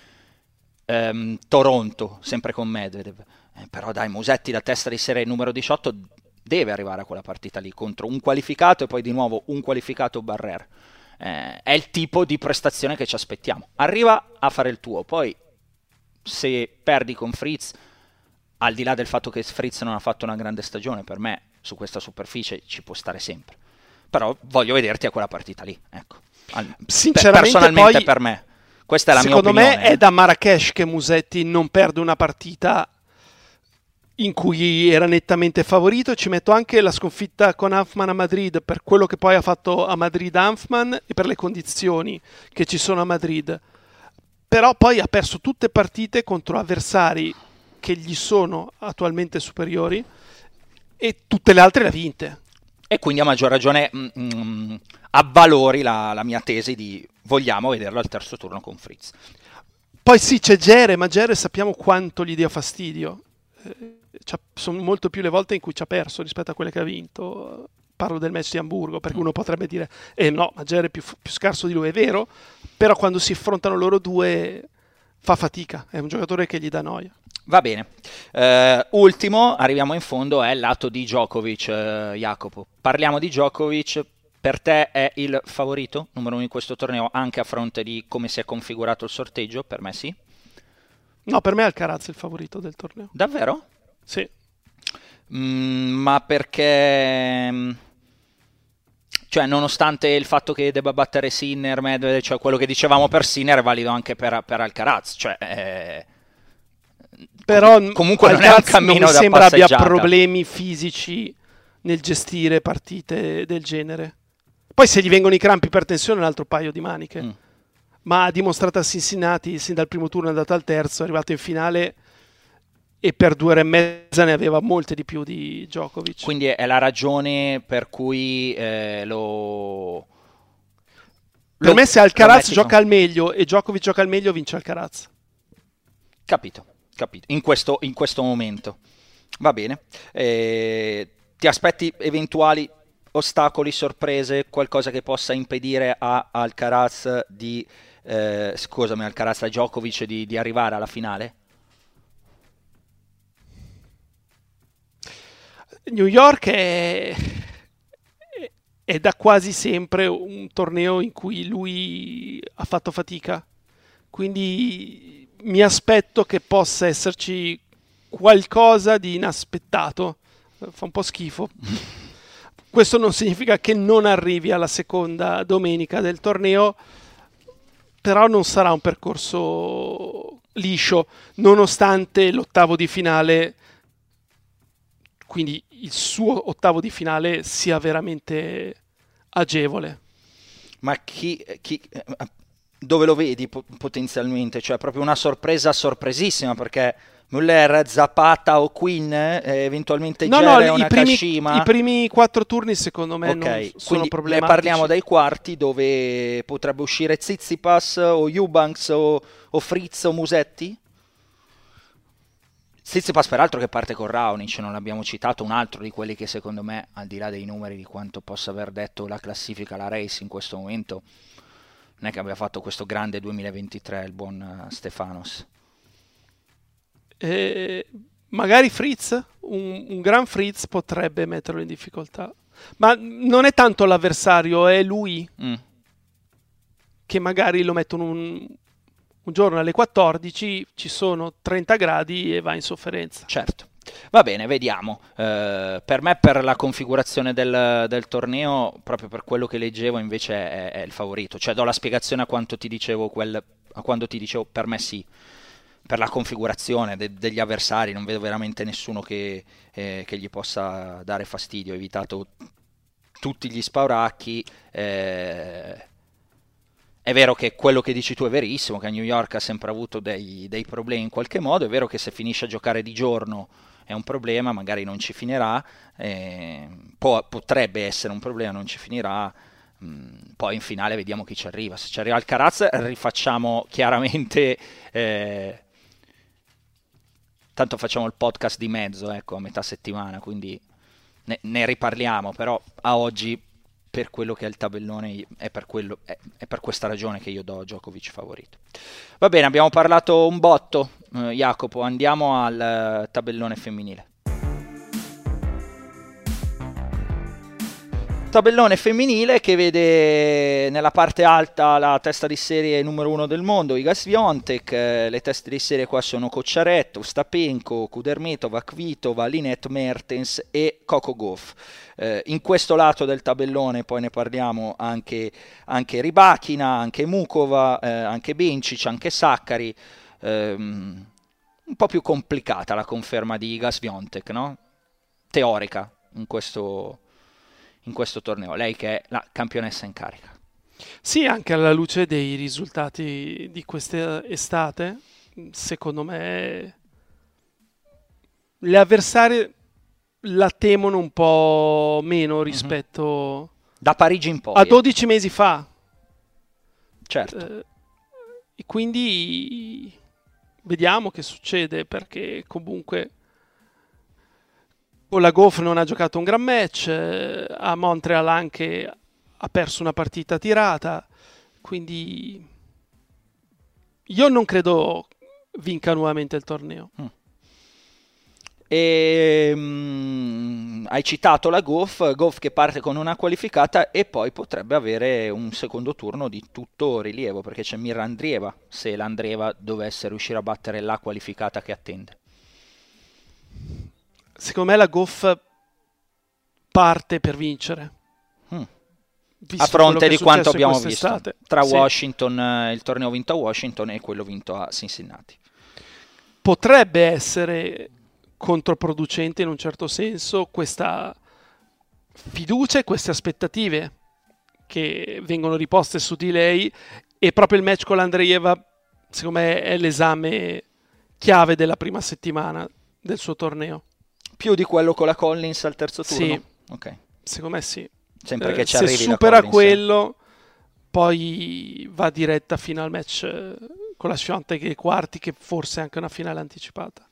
Speaker 1: ehm, Toronto, sempre con Medvedev. Eh, però dai, Musetti da testa di serie numero 18 deve arrivare a quella partita lì contro un qualificato e poi di nuovo un qualificato Barrer. Eh, è il tipo di prestazione che ci aspettiamo. Arriva a fare il tuo, poi se perdi con Fritz, al di là del fatto che Fritz non ha fatto una grande stagione, per me su questa superficie ci può stare sempre. Però voglio vederti a quella partita lì, ecco. Al,
Speaker 3: Sinceramente,
Speaker 1: personalmente
Speaker 3: poi,
Speaker 1: per me. Questa è la
Speaker 3: mia
Speaker 1: opinione.
Speaker 3: Secondo me è da Marrakesh che Musetti non perde una partita in cui era nettamente favorito. Ci metto anche la sconfitta con Hanfman a Madrid per quello che poi ha fatto a Madrid Hanfman e per le condizioni che ci sono a Madrid. Però poi ha perso tutte partite contro avversari che gli sono attualmente superiori e tutte le altre le ha vinte.
Speaker 1: E quindi a maggior ragione mh, mm, mh, mm, avvalori la, la, mia tesi di vogliamo vederlo al terzo turno con Fritz.
Speaker 3: Poi sì, c'è Gere, ma Gere sappiamo quanto gli dia fastidio. Eh, sono molto più le volte in cui ci ha perso rispetto a quelle che ha vinto. Parlo del match di Hamburgo, perché uno potrebbe dire, eh no, ma Gere è più, più scarso di lui, è vero, però quando si affrontano loro due fa fatica, è un giocatore che gli dà noia.
Speaker 1: Va bene. Uh, ultimo, arriviamo in fondo, è il lato di Djokovic, uh, Jacopo. Parliamo di Djokovic, per te è il favorito numero uno in questo torneo, anche a fronte di come si è configurato il sorteggio? Per me sì.
Speaker 3: No, per me è Alcaraz il favorito del torneo.
Speaker 1: Davvero?
Speaker 3: Sì.
Speaker 1: Mm, ma perché... Mm, cioè, nonostante il fatto che debba battere Sinner, Medvedev, cioè quello che dicevamo per Sinner è valido anche per, per Alcaraz, cioè... Eh
Speaker 3: però comunque non è un cammino non mi sembra abbia problemi fisici nel gestire partite del genere. Poi se gli vengono i crampi per tensione è un altro paio di maniche. Mm. Ma ha dimostrato a Cincinnati, sin dal primo turno è andato al terzo, è arrivato in finale e per due ore e mezza ne aveva molte di più di Djokovic.
Speaker 1: Quindi è la ragione per cui eh, lo...
Speaker 3: Per lo, me se Alcaraz gioca al meglio e Djokovic gioca al meglio vince Alcaraz.
Speaker 1: Capito. Capito, in questo, in questo momento. Va bene. Eh, ti aspetti eventuali ostacoli, sorprese, qualcosa che possa impedire a Alcaraz di, eh, scusami, Alcaraz a Djokovic di, di arrivare alla finale?
Speaker 3: New York è, è da quasi sempre un torneo in cui lui ha fatto fatica, quindi mi aspetto che possa esserci qualcosa di inaspettato. Fa un po' schifo. Questo non significa che non arrivi alla seconda domenica del torneo, però non sarà un percorso liscio, nonostante l'ottavo di finale, quindi il suo ottavo di finale sia veramente agevole.
Speaker 1: Ma chi, chi dove lo vedi potenzialmente? Cioè proprio una sorpresa sorpresissima perché Muller, Zapata o Queen, eh, eventualmente no, Gere no, o Nakashima.
Speaker 3: Primi, I primi quattro turni secondo me okay. sono problematici.
Speaker 1: Ne parliamo dai quarti dove potrebbe uscire Zizipas o Eubanks o, o Fritz o Musetti? Tsitsipas peraltro che parte con Raonic, non l'abbiamo citato, un altro di quelli che secondo me, al di là dei numeri di quanto possa aver detto la classifica, la race in questo momento, non è che abbia fatto questo grande 2023 il buon uh, Stefanos.
Speaker 3: Eh, magari Fritz, un, un, gran Fritz potrebbe metterlo in difficoltà. Ma non è tanto l'avversario, è lui mm. che magari lo mettono un, un giorno alle 14 ci sono 30 gradi e va in sofferenza.
Speaker 1: Certo. Va bene, vediamo. Uh, per me, per la configurazione del, del, torneo, proprio per quello che leggevo, invece è, è, il favorito. Cioè, do la spiegazione a quanto ti dicevo, quel, a quando ti dicevo, per me sì. Per la configurazione de, degli avversari, non vedo veramente nessuno che, eh, che, gli possa dare fastidio. Ho evitato tutti gli spauracchi. Eh, è vero che quello che dici tu è verissimo, che a New York ha sempre avuto dei, dei, problemi in qualche modo, è vero che se finisce a giocare di giorno è un problema, magari non ci finirà, eh, può, potrebbe essere un problema, non ci finirà, mm, poi in finale vediamo chi ci arriva. Se ci arriva Alcaraz rifacciamo chiaramente... Eh, tanto facciamo il podcast di mezzo, ecco, a metà settimana, quindi ne, ne riparliamo, però a oggi per quello che è il tabellone, è per, quello, è, è per questa ragione che io do Djokovic favorito. Va bene, abbiamo parlato un botto, eh, Jacopo, andiamo al eh, tabellone femminile. tabellone femminile che vede nella parte alta la testa di serie numero uno del mondo, Iga Swiatek, eh, le teste di serie qua sono Cocciaretto, Stapenko, Kudermetova, Kvitova, Linette Mertens e Coco Goff. Eh, in questo lato del tabellone poi ne parliamo anche, anche Ribachina, anche Mukova, eh, anche Bencic, anche Saccari. Ehm, un po' più complicata la conferma di Iga Swiatek, no? Teorica in questo in questo torneo, lei che è la campionessa in carica.
Speaker 3: Sì, anche alla luce dei risultati di quest'estate, secondo me le avversarie la temono un po' meno mhm. rispetto mm-hmm.
Speaker 1: da Parigi in poi
Speaker 3: a 12 mesi fa.
Speaker 1: Certo. Eh,
Speaker 3: e quindi vediamo che succede perché comunque con la Goff non ha giocato un gran match, eh, a Montreal anche ha perso una partita tirata, quindi io non credo vinca nuovamente il torneo. Mm.
Speaker 1: E, um, hai citato la Goff, Goff che parte con una qualificata e poi potrebbe avere un secondo turno di tutto rilievo perché c'è Mirra Andrieva se l'Andrieva dovesse riuscire a battere la qualificata che attende
Speaker 3: secondo me la Goff parte per vincere.
Speaker 1: Hmm. A fronte di quanto abbiamo visto tra sì. Washington, eh, il torneo vinto a Washington e quello vinto a Cincinnati.
Speaker 3: Potrebbe essere controproducente in un certo senso questa fiducia e queste aspettative che vengono riposte su di lei e proprio il match con l'Andreieva secondo me è l'esame chiave della prima settimana del suo torneo.
Speaker 1: Più di quello con la Collins al terzo turno?
Speaker 3: Sì.
Speaker 1: Ok.
Speaker 3: Secondo me sì.
Speaker 1: Sempre che eh, ci arrivi
Speaker 3: Se supera quello, poi va diretta fino al match eh, con la Sciante che quarti, che forse è anche una finale anticipata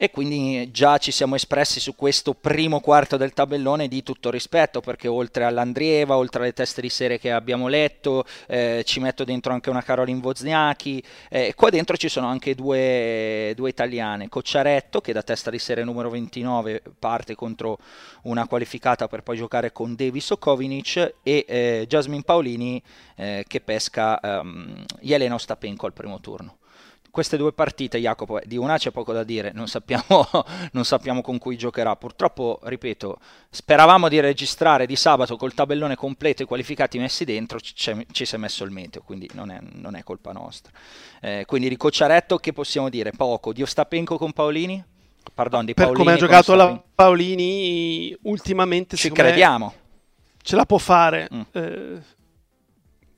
Speaker 1: e quindi già ci siamo espressi su questo primo quarto del tabellone di tutto rispetto perché oltre all'Andrieva, oltre alle teste di serie che abbiamo letto, eh, ci metto dentro anche una Caroline Wozniacki, eh, qua dentro ci sono anche due, due, italiane, Cocciaretto che da testa di serie numero 29 parte contro una qualificata per poi giocare con Davis Okovinic e eh, Jasmine Paolini eh, che pesca um, Jelena Ostapenko al primo turno queste due partite, Jacopo, di una c'è poco da dire, non sappiamo, non sappiamo, con cui giocherà. Purtroppo, ripeto, speravamo di registrare di sabato col tabellone completo e qualificati messi dentro, ci, si è messo il meteo, quindi non è, non è colpa nostra. Eh, quindi di Cocciaretto che possiamo dire? Poco. Di Ostapenko con Paolini? Pardon, di
Speaker 3: per
Speaker 1: Paolini
Speaker 3: come ha giocato la Paolini ultimamente
Speaker 1: ci crediamo
Speaker 3: ce la può fare mm. eh,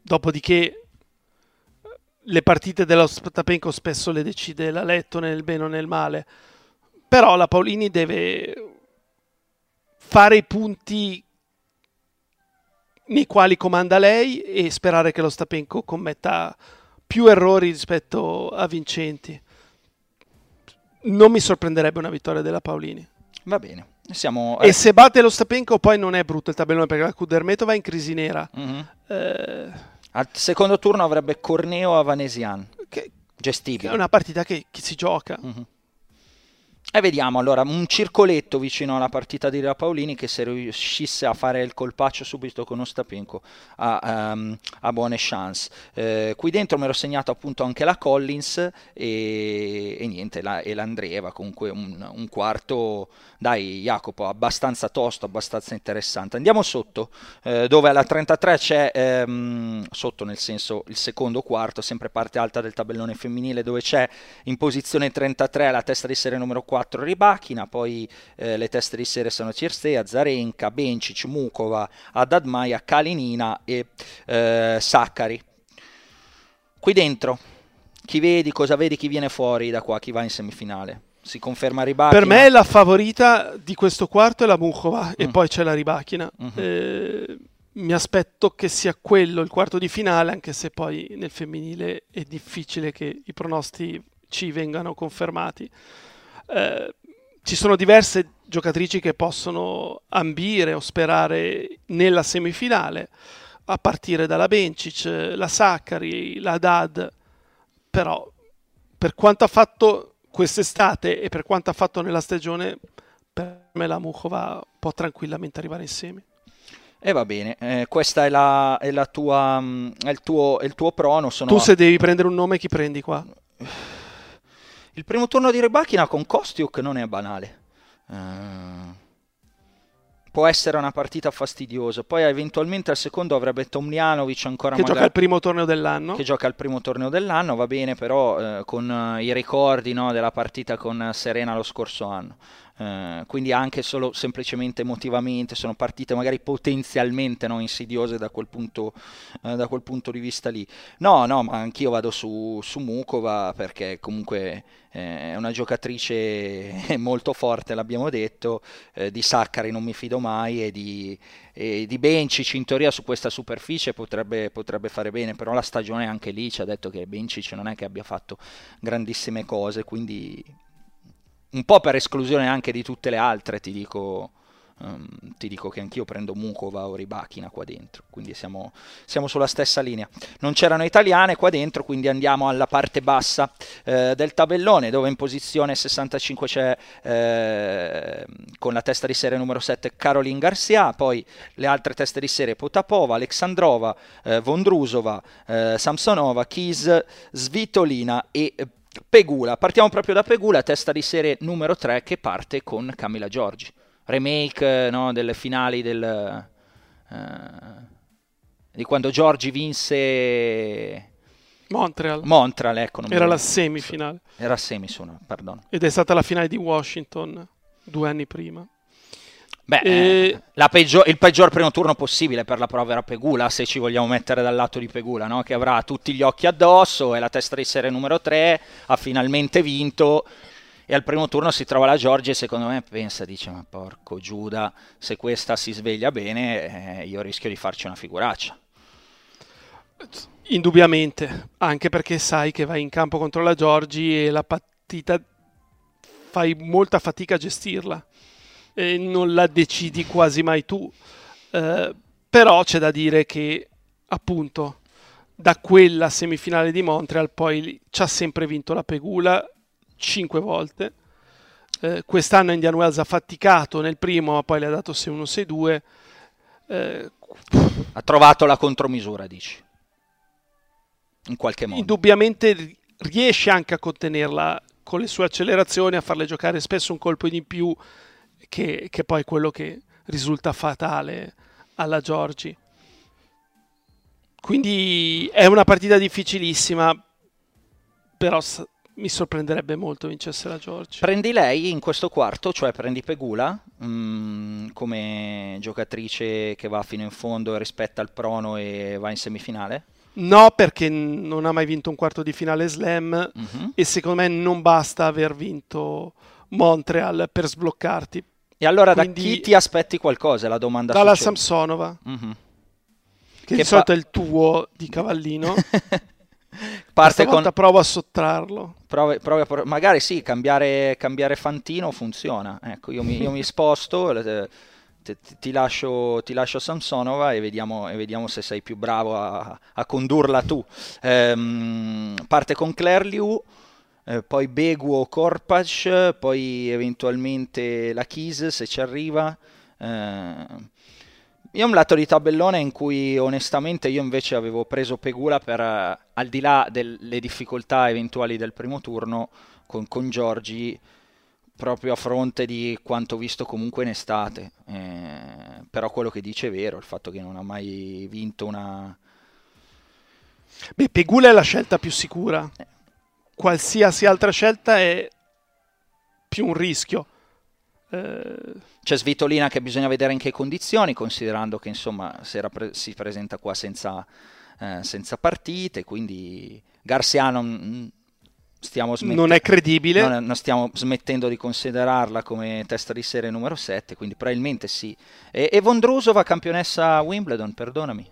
Speaker 3: dopodiché le partite dello Stapenko spesso le decide la Letto nel bene o nel male, però la Paolini deve fare i punti nei quali comanda lei e sperare che lo Stapenko commetta più errori rispetto a vincenti. non mi sorprenderebbe una vittoria della Paolini.
Speaker 1: Va bene. Siamo,
Speaker 3: E se batte lo Stapenko poi non è brutto il tabellone perché la Kudermetova va in crisi nera.
Speaker 1: Mhm.
Speaker 3: Eh,
Speaker 1: Al secondo turno avrebbe Corneo a Vanesian.
Speaker 3: che, che
Speaker 1: Gestibile.
Speaker 3: è una partita che, che si gioca.
Speaker 1: Mhm. E vediamo allora un circoletto vicino alla partita di La Paolini che se riuscisse a fare il colpaccio subito con Ostapenko ha, ehm, ha buone chance. Eh, qui dentro mi ero segnato appunto anche la Collins e, e niente, la, e l'Andreeva, comunque un, un quarto, dai Jacopo, abbastanza tosto, abbastanza interessante. Andiamo sotto, eh, dove alla 33 c'è, ehm, sotto nel senso il secondo quarto, sempre parte alta del tabellone femminile, dove c'è in posizione 33 la testa di serie numero 4 Ribachina, poi eh, le teste di serie sono Cirstea, Zarenka, Bencic, Mukova, Adadmaia, Kalinina e eh, Saccari. Qui dentro, chi vedi, cosa vedi, chi viene fuori da qua, chi va in semifinale? Si conferma Ribachina?
Speaker 3: Per me la favorita di questo quarto è la Mukhova e
Speaker 1: Mm.
Speaker 3: poi c'è la Ribachina.
Speaker 1: Mhm.
Speaker 3: Eh, mi aspetto che sia quello il quarto di finale, anche se poi nel femminile è difficile che i pronosti ci vengano confermati. Eh, ci sono diverse giocatrici che possono ambire o sperare nella semifinale, a partire dalla Bencic, la Saccari, la Dad, però per quanto ha fatto quest'estate e per quanto ha fatto nella stagione, per me la Mukhova può tranquillamente arrivare in semi.
Speaker 1: E va bene, eh, questa è, la, è la tua, mm, è il tuo, è il tuo prono. Sono
Speaker 3: Tu se devi prendere un nome chi prendi qua?
Speaker 1: Il primo turno di Ribachina con Kostiuk non è banale. Eh, può essere una partita fastidiosa. Poi eventualmente al secondo avrebbe Tomljanovic ancora
Speaker 3: Che
Speaker 1: magari
Speaker 3: gioca il primo torneo dell'anno.
Speaker 1: che gioca il primo torneo dell'anno, va bene, però eh, con eh, i ricordi no, della partita con Serena lo scorso anno. Eh, quindi anche solo semplicemente emotivamente sono partite magari potenzialmente no, insidiose da quel, punto, eh, da quel punto di vista lì. No, no, ma anch'io vado su, su Mukova perché comunque eh, è una giocatrice molto forte, l'abbiamo detto, eh, di Saccari non mi fido mai e di, e di Bencic in teoria su questa superficie potrebbe, potrebbe fare bene, però la stagione anche lì ci ha detto che Bencic non è che abbia fatto grandissime cose, quindi un po' per esclusione anche di tutte le altre ti dico, ehm, ti dico che anch'io prendo Mukova o Ribachina qua dentro, quindi siamo, siamo sulla stessa linea. Non c'erano italiane qua dentro, quindi andiamo alla parte bassa eh, del tabellone dove in posizione 65 c'è eh, con la testa di serie numero 7 Caroline Garcia, poi le altre teste di serie Potapova, Alexandrova, eh, Vondrusova, eh, Samsonova, Kis, Svitolina e Pegula. Partiamo proprio da Pegula, testa di serie numero 3 che parte con Camilla Giorgi. Remake eh, no, delle finali del, eh, di quando Giorgi vinse
Speaker 3: Montreal.
Speaker 1: Montreal, ecco.
Speaker 3: Era la semifinale.
Speaker 1: Era semi, sono, perdono.
Speaker 3: Ed è stata la finale di Washington due anni prima.
Speaker 1: Beh,
Speaker 3: E-
Speaker 1: eh, la peggio- il peggior primo turno possibile per la prova era Pegula, se ci vogliamo mettere dal lato di Pegula, no? che avrà tutti gli occhi addosso, è la testa di serie numero 3, ha finalmente vinto e al primo turno si trova la Giorgia e secondo me pensa, dice ma porco Giuda, se questa si sveglia bene eh, io rischio di farci una figuraccia.
Speaker 3: Indubbiamente, anche perché sai che vai in campo contro la Giorgi e la partita fai molta fatica a gestirla e non la decidi quasi mai tu. Eh, però c'è da dire che appunto da quella semifinale di Montreal poi ci ha sempre vinto la Pegula cinque volte. Eh, quest'anno Indian Wells ha faticato nel primo, ma poi le ha dato 6-1, 6-2. Eh,
Speaker 1: Ha trovato la contromisura, dici? In qualche modo.
Speaker 3: indubbiamente ri- riesce anche a contenerla con le sue accelerazioni, a farle giocare spesso un colpo di più, che, che poi è quello che risulta fatale alla Giorgi. Quindi è una partita difficilissima, però mi sorprenderebbe molto vincesse la Giorgi.
Speaker 1: Prendi lei in questo quarto, cioè prendi Pegula mm, come giocatrice che va fino in fondo e rispetta il prono e va in semifinale?
Speaker 3: No, perché non ha mai vinto un quarto di finale slam
Speaker 1: Mhm.
Speaker 3: e secondo me non basta aver vinto Montreal per sbloccarti.
Speaker 1: E allora da
Speaker 3: Quindi-
Speaker 1: chi ti aspetti qualcosa? La domanda
Speaker 3: Dalla
Speaker 1: successiva.
Speaker 3: Samsonova,
Speaker 1: Mhm.
Speaker 3: che,
Speaker 1: Che
Speaker 3: di solito è il tuo di cavallino.
Speaker 1: parte con...
Speaker 3: provo a sottrarlo.
Speaker 1: Provi a, magari sì, cambiare, cambiare, Fantino funziona. Ecco, io mi, io mi sposto, ti, ti, lascio, ti, lascio, Samsonova e vediamo, e vediamo, se sei più bravo a, a condurla tu. Ehm, parte con Claire Liu, eh, poi Beguo Korpac, poi eventualmente la Kis se ci arriva. Eh, io ho un lato di tabellone in cui onestamente io invece avevo preso Pegula per, uh, al di là delle difficoltà eventuali del primo turno con, con Giorgi, proprio a fronte di quanto visto comunque in estate. Eh, però quello che dice è vero, il fatto che non ha mai vinto una...
Speaker 3: Beh, Pegula è la scelta più sicura. Qualsiasi altra scelta è più un rischio.
Speaker 1: Eh... C'è Svitolina che bisogna vedere in che condizioni, considerando che insomma pre- si presenta qua senza, eh, senza partite, quindi Garciano mm, stiamo smettendo,
Speaker 3: non è credibile.
Speaker 1: Non, non, stiamo smettendo di considerarla come testa di serie numero 7, quindi probabilmente sì. E, e Vondrusova, campionessa Wimbledon, perdonami.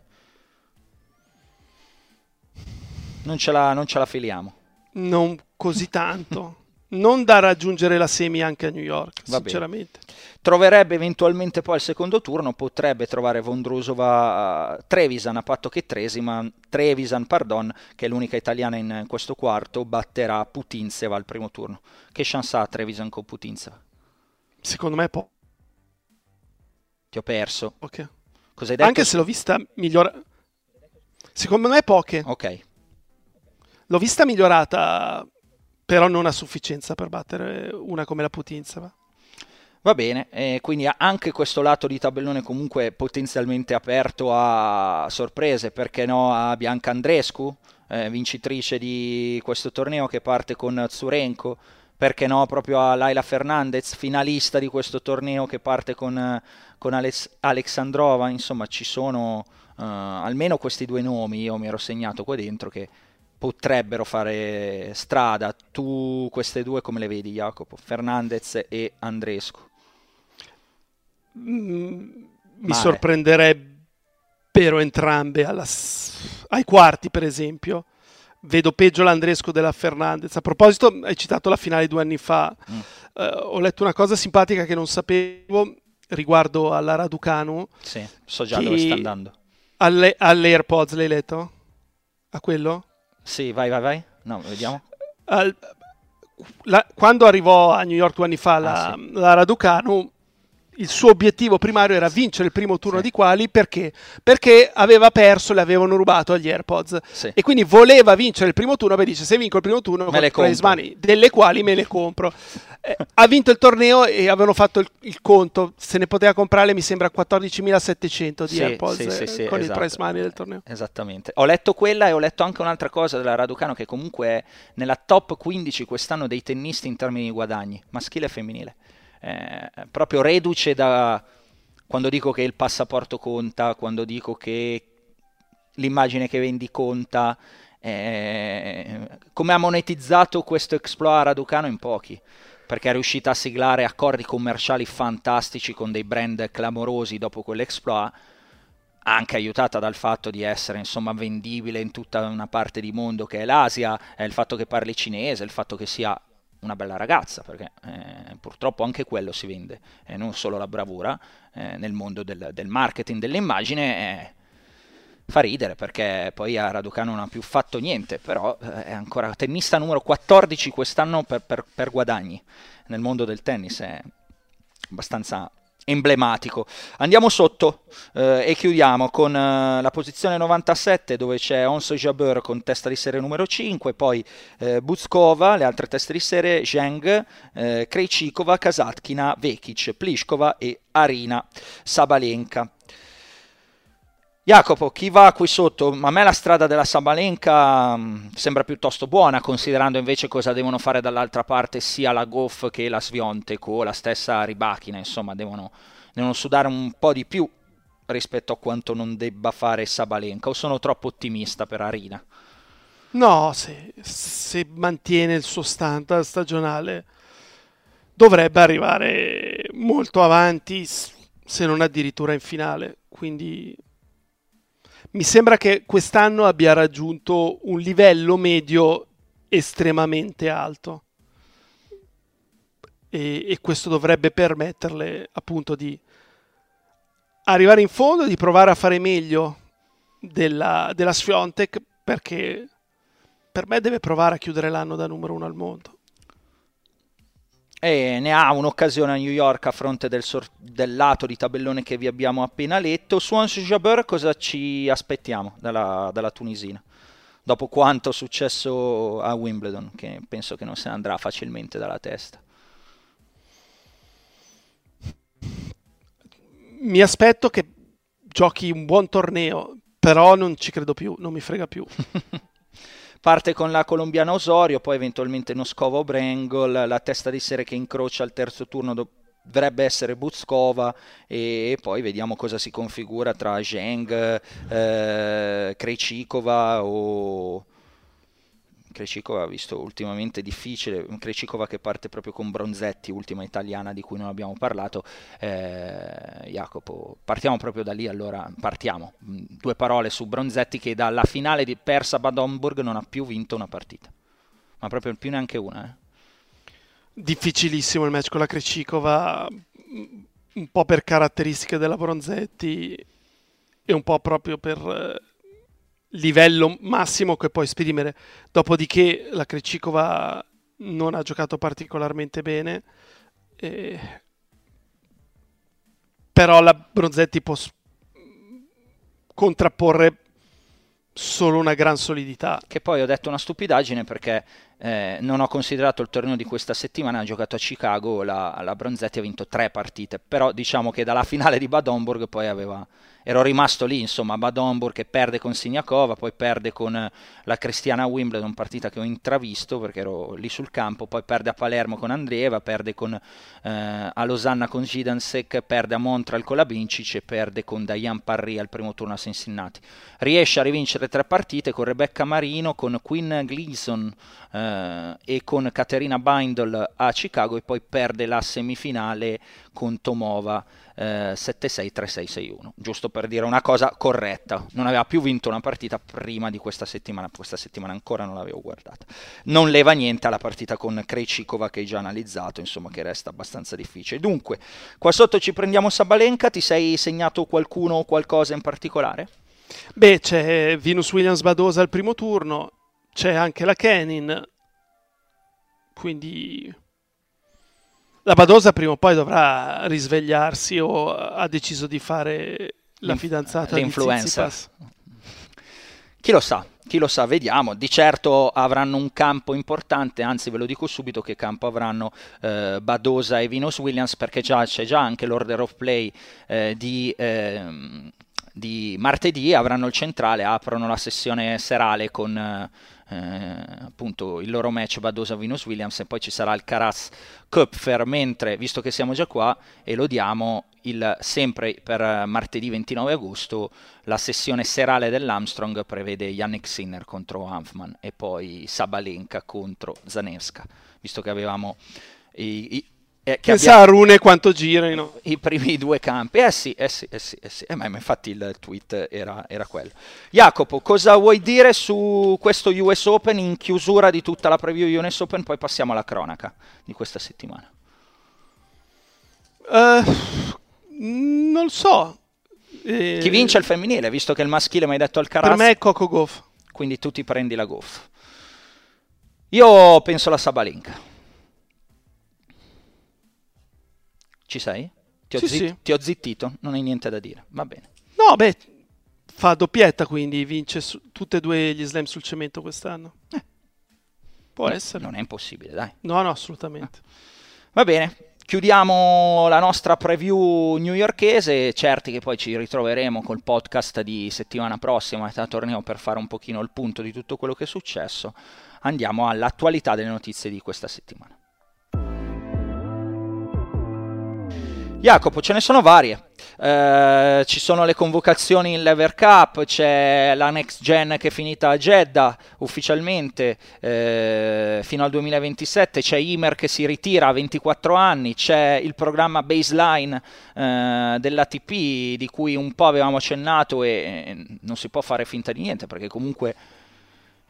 Speaker 1: Non ce la, non ce la filiamo.
Speaker 3: Non così tanto. non da raggiungere la semi anche a New York, Va sinceramente.
Speaker 1: Bene. Troverebbe eventualmente poi al secondo turno, potrebbe trovare Vondrusova uh, Trevisan, a patto che Tresiman, Trevisan, pardon, che è l'unica italiana in questo quarto, batterà Putintseva al primo turno. Che chance ha Trevisan con Putintseva?
Speaker 3: Secondo me po'.
Speaker 1: Ti ho perso.
Speaker 3: Ok. Anche se l'ho vista migliorata. Secondo me poche.
Speaker 1: Ok.
Speaker 3: L'ho vista migliorata però non a sufficienza per battere una come la Putinzeva.
Speaker 1: Va bene, eh, quindi anche questo lato di tabellone comunque potenzialmente aperto a sorprese, perché no a Bianca Andrescu, eh, vincitrice di questo torneo che parte con Zurenko, perché no proprio a Laila Fernandez, finalista di questo torneo che parte con, con Alex, Alexandrova, insomma ci sono uh, almeno questi due nomi, io mi ero segnato qua dentro che potrebbero fare strada. Tu queste due come le vedi, Jacopo? Fernandez e Andrescu?
Speaker 3: Mm, mi sorprenderebbero entrambe alla, ai quarti, per esempio. Vedo peggio l'Andresco della Fernandez. A proposito, hai citato la finale due anni fa. Mm. Uh, ho letto una cosa simpatica che non sapevo riguardo alla Raducanu.
Speaker 1: Sì, so già dove sta andando.
Speaker 3: Alle, all'AirPods l'hai letto? A quello?
Speaker 1: Sì, vai, vai, vai. No, vediamo.
Speaker 3: Al, la, quando arrivò a New York due anni fa la, ah, sì. la Raducanu, il suo obiettivo primario era vincere il primo turno sì. di quali perché? Perché aveva perso, le avevano rubato agli AirPods sì. e quindi voleva vincere il primo turno. Beh, dice: Se vinco il primo turno,
Speaker 1: me le compro.
Speaker 3: Money, delle quali me le compro. Eh, ha vinto il torneo e avevano fatto il, il, conto. Se ne poteva comprare, mi sembra 14.700 di sì, AirPods sì, eh, con esatto. il price money del torneo.
Speaker 1: Esattamente. Ho letto quella e ho letto anche un'altra cosa della Raducano che comunque è nella top 15 quest'anno dei tennisti in termini di guadagni, maschile e femminile eh, proprio reduce da quando dico che il passaporto conta, quando dico che l'immagine che vendi conta, eh, come ha monetizzato questo exploit Raducano in pochi perché è riuscita a siglare accordi commerciali fantastici con dei brand clamorosi dopo quell'exploit, anche aiutata dal fatto di essere insomma vendibile in tutta una parte di mondo che è l'Asia, è il fatto che parli cinese, il fatto che sia una bella ragazza, perché eh, purtroppo anche quello si vende, e non solo la bravura eh, nel mondo del, del marketing dell'immagine. Eh, fa ridere perché poi a Raducano non ha più fatto niente, però eh, è ancora tennista numero 14 quest'anno per, per, per guadagni nel mondo del tennis, è abbastanza emblematico. Andiamo sotto eh, e chiudiamo con eh, la posizione 97 dove c'è Onso Jabeur con testa di serie numero 5, poi eh, Buzkova, le altre teste di serie Zheng, eh, Krejcikova, Kasatkina, Vekic, Pliskova e Arina Sabalenka. Jacopo, chi va qui sotto? A me la strada della Sabalenka mh, sembra piuttosto buona, considerando invece cosa devono fare dall'altra parte sia la Goff che la Sviontek o la stessa Ribachina, insomma, devono, devono sudare un po' di più rispetto a quanto non debba fare Sabalenka, o sono troppo ottimista per Arina?
Speaker 3: No, se, se mantiene il suo standard stagionale dovrebbe arrivare molto avanti, se non addirittura in finale, quindi mi sembra che quest'anno abbia raggiunto un livello medio estremamente alto. E, e questo dovrebbe permetterle appunto di arrivare in fondo, di provare a fare meglio della, della Sfiontek perché per me deve provare a chiudere l'anno da numero uno al mondo.
Speaker 1: E ne ha un'occasione a New York a fronte del, sor- del lato di tabellone che vi abbiamo appena letto. Swans Jabeur cosa ci aspettiamo dalla, dalla tunisina? Dopo quanto successo a Wimbledon, che penso che non se ne andrà facilmente dalla testa.
Speaker 3: Mi aspetto che giochi un buon torneo, però non ci credo più, non mi frega più.
Speaker 1: parte con la colombiana Osorio, poi eventualmente Noscova o Brengol, la testa di serie che incrocia al terzo turno dovrebbe essere Buzkova e, poi vediamo cosa si configura tra Zheng, eh, Krejcikova o Krejcikova visto ultimamente difficile, Krejcikova che parte proprio con Bronzetti, ultima italiana di cui non abbiamo parlato. Eh, Jacopo, partiamo proprio da lì allora, partiamo. Mm, due parole su Bronzetti che dalla finale di persa Bad Homburg non ha più vinto una partita, ma proprio più neanche una. Eh.
Speaker 3: Difficilissimo il match con la Krejcikova, un po' per caratteristiche della Bronzetti e un po' proprio per eh, livello massimo che puoi esprimere. Dopodiché la Krejcikova non ha giocato particolarmente bene, eh, però la Bronzetti può contrapporre solo una gran solidità.
Speaker 1: Che poi ho detto una stupidaggine perché eh, non ho considerato il torneo di questa settimana, ha giocato a Chicago, la, la Bronzetti ha vinto tre partite, però diciamo che dalla finale di Bad Homburg poi aveva ero rimasto lì, insomma, Bad Homburg che perde con Signakova, poi perde con la Cristiana Wimbledon, partita che ho intravisto perché ero lì sul campo, poi perde a Palermo con Andreeva, perde con, eh, a Losanna con Gidansek, perde a Montreal con la Vincic e perde con Diane Parry al primo turno a Cincinnati. Riesce a rivincere tre partite con Rebecca Marino, con Quinn Gleason e con Caterina Bindle a Chicago e poi perde la semifinale con Tomova eh, 7-6-3-6-6-1, giusto per dire una cosa corretta. Non aveva più vinto una partita prima di questa settimana, questa settimana ancora non l'avevo guardata. Non leva niente alla partita con Krejcikova che hai già analizzato, insomma che resta abbastanza difficile. Dunque, qua sotto ci prendiamo Sabalenka, ti sei segnato qualcuno o qualcosa in particolare?
Speaker 3: Beh, c'è Venus Williams Badosa al primo turno, c'è anche la Kenin, quindi la Badosa prima o poi dovrà risvegliarsi o ha deciso di fare la fidanzata
Speaker 1: l'influencer. Chi lo sa, chi lo sa, vediamo. Di certo avranno un campo importante, anzi ve lo dico subito che campo avranno eh, Badosa e Venus Williams perché già, c'è già anche l'order of play eh, di... Eh, di martedì avranno il centrale, aprono la sessione serale con eh, appunto il loro match Badosa-Venus Williams e poi ci sarà il Caraz Köpfer, mentre visto che siamo già qua e lo diamo il, sempre per martedì 29 agosto la sessione serale dell'Armstrong prevede Yannick Sinner contro Hanfman e poi Sabalenka contro Zanevska, visto che avevamo i, i
Speaker 3: eh, che Pensa abbia... a Rune quanto girano.
Speaker 1: I primi due campi. Eh sì, eh sì, eh sì. Eh sì. Eh, ma infatti il tweet era, era, quello. Jacopo, cosa vuoi dire su questo US Open in chiusura di tutta la preview US Open? Poi passiamo alla cronaca di questa settimana.
Speaker 3: Uh, non so.
Speaker 1: Eh... Chi vince il femminile, visto che il maschile mi hai detto al Caraz?
Speaker 3: Per me è Coco Goff.
Speaker 1: Quindi tu ti prendi la Goff. Io penso alla Sabalenka. Ci sei? Ti ho,
Speaker 3: sì,
Speaker 1: zitt-
Speaker 3: sì.
Speaker 1: ti ho zittito, non hai niente da dire. Va bene.
Speaker 3: No, beh, fa doppietta quindi, vince su- tutti e due gli slam sul cemento quest'anno. Eh. Può
Speaker 1: no,
Speaker 3: essere.
Speaker 1: Non è impossibile, dai.
Speaker 3: No, no, assolutamente. Ah.
Speaker 1: Va bene. Chiudiamo la nostra preview newyorkese, certi che poi ci ritroveremo col podcast di settimana prossima, metà torneo, per fare un pochino il punto di tutto quello che è successo. Andiamo all'attualità delle notizie di questa settimana. Jacopo, ce ne sono varie. Eh, ci sono le convocazioni in Lever Cup, c'è la Next Gen che è finita a Jeddah ufficialmente eh, fino al 2027, c'è Imer che si ritira a 24 anni, c'è il programma Baseline eh, dell'ATP di cui un po' avevamo accennato e, non si può fare finta di niente perché comunque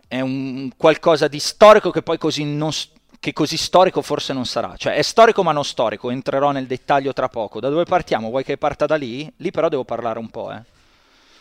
Speaker 1: è un qualcosa di storico che poi così non, che così storico forse non sarà. Cioè è storico ma non storico, entrerò nel dettaglio tra poco. Da dove partiamo? Vuoi che parta da lì? Lì però devo parlare un po', eh.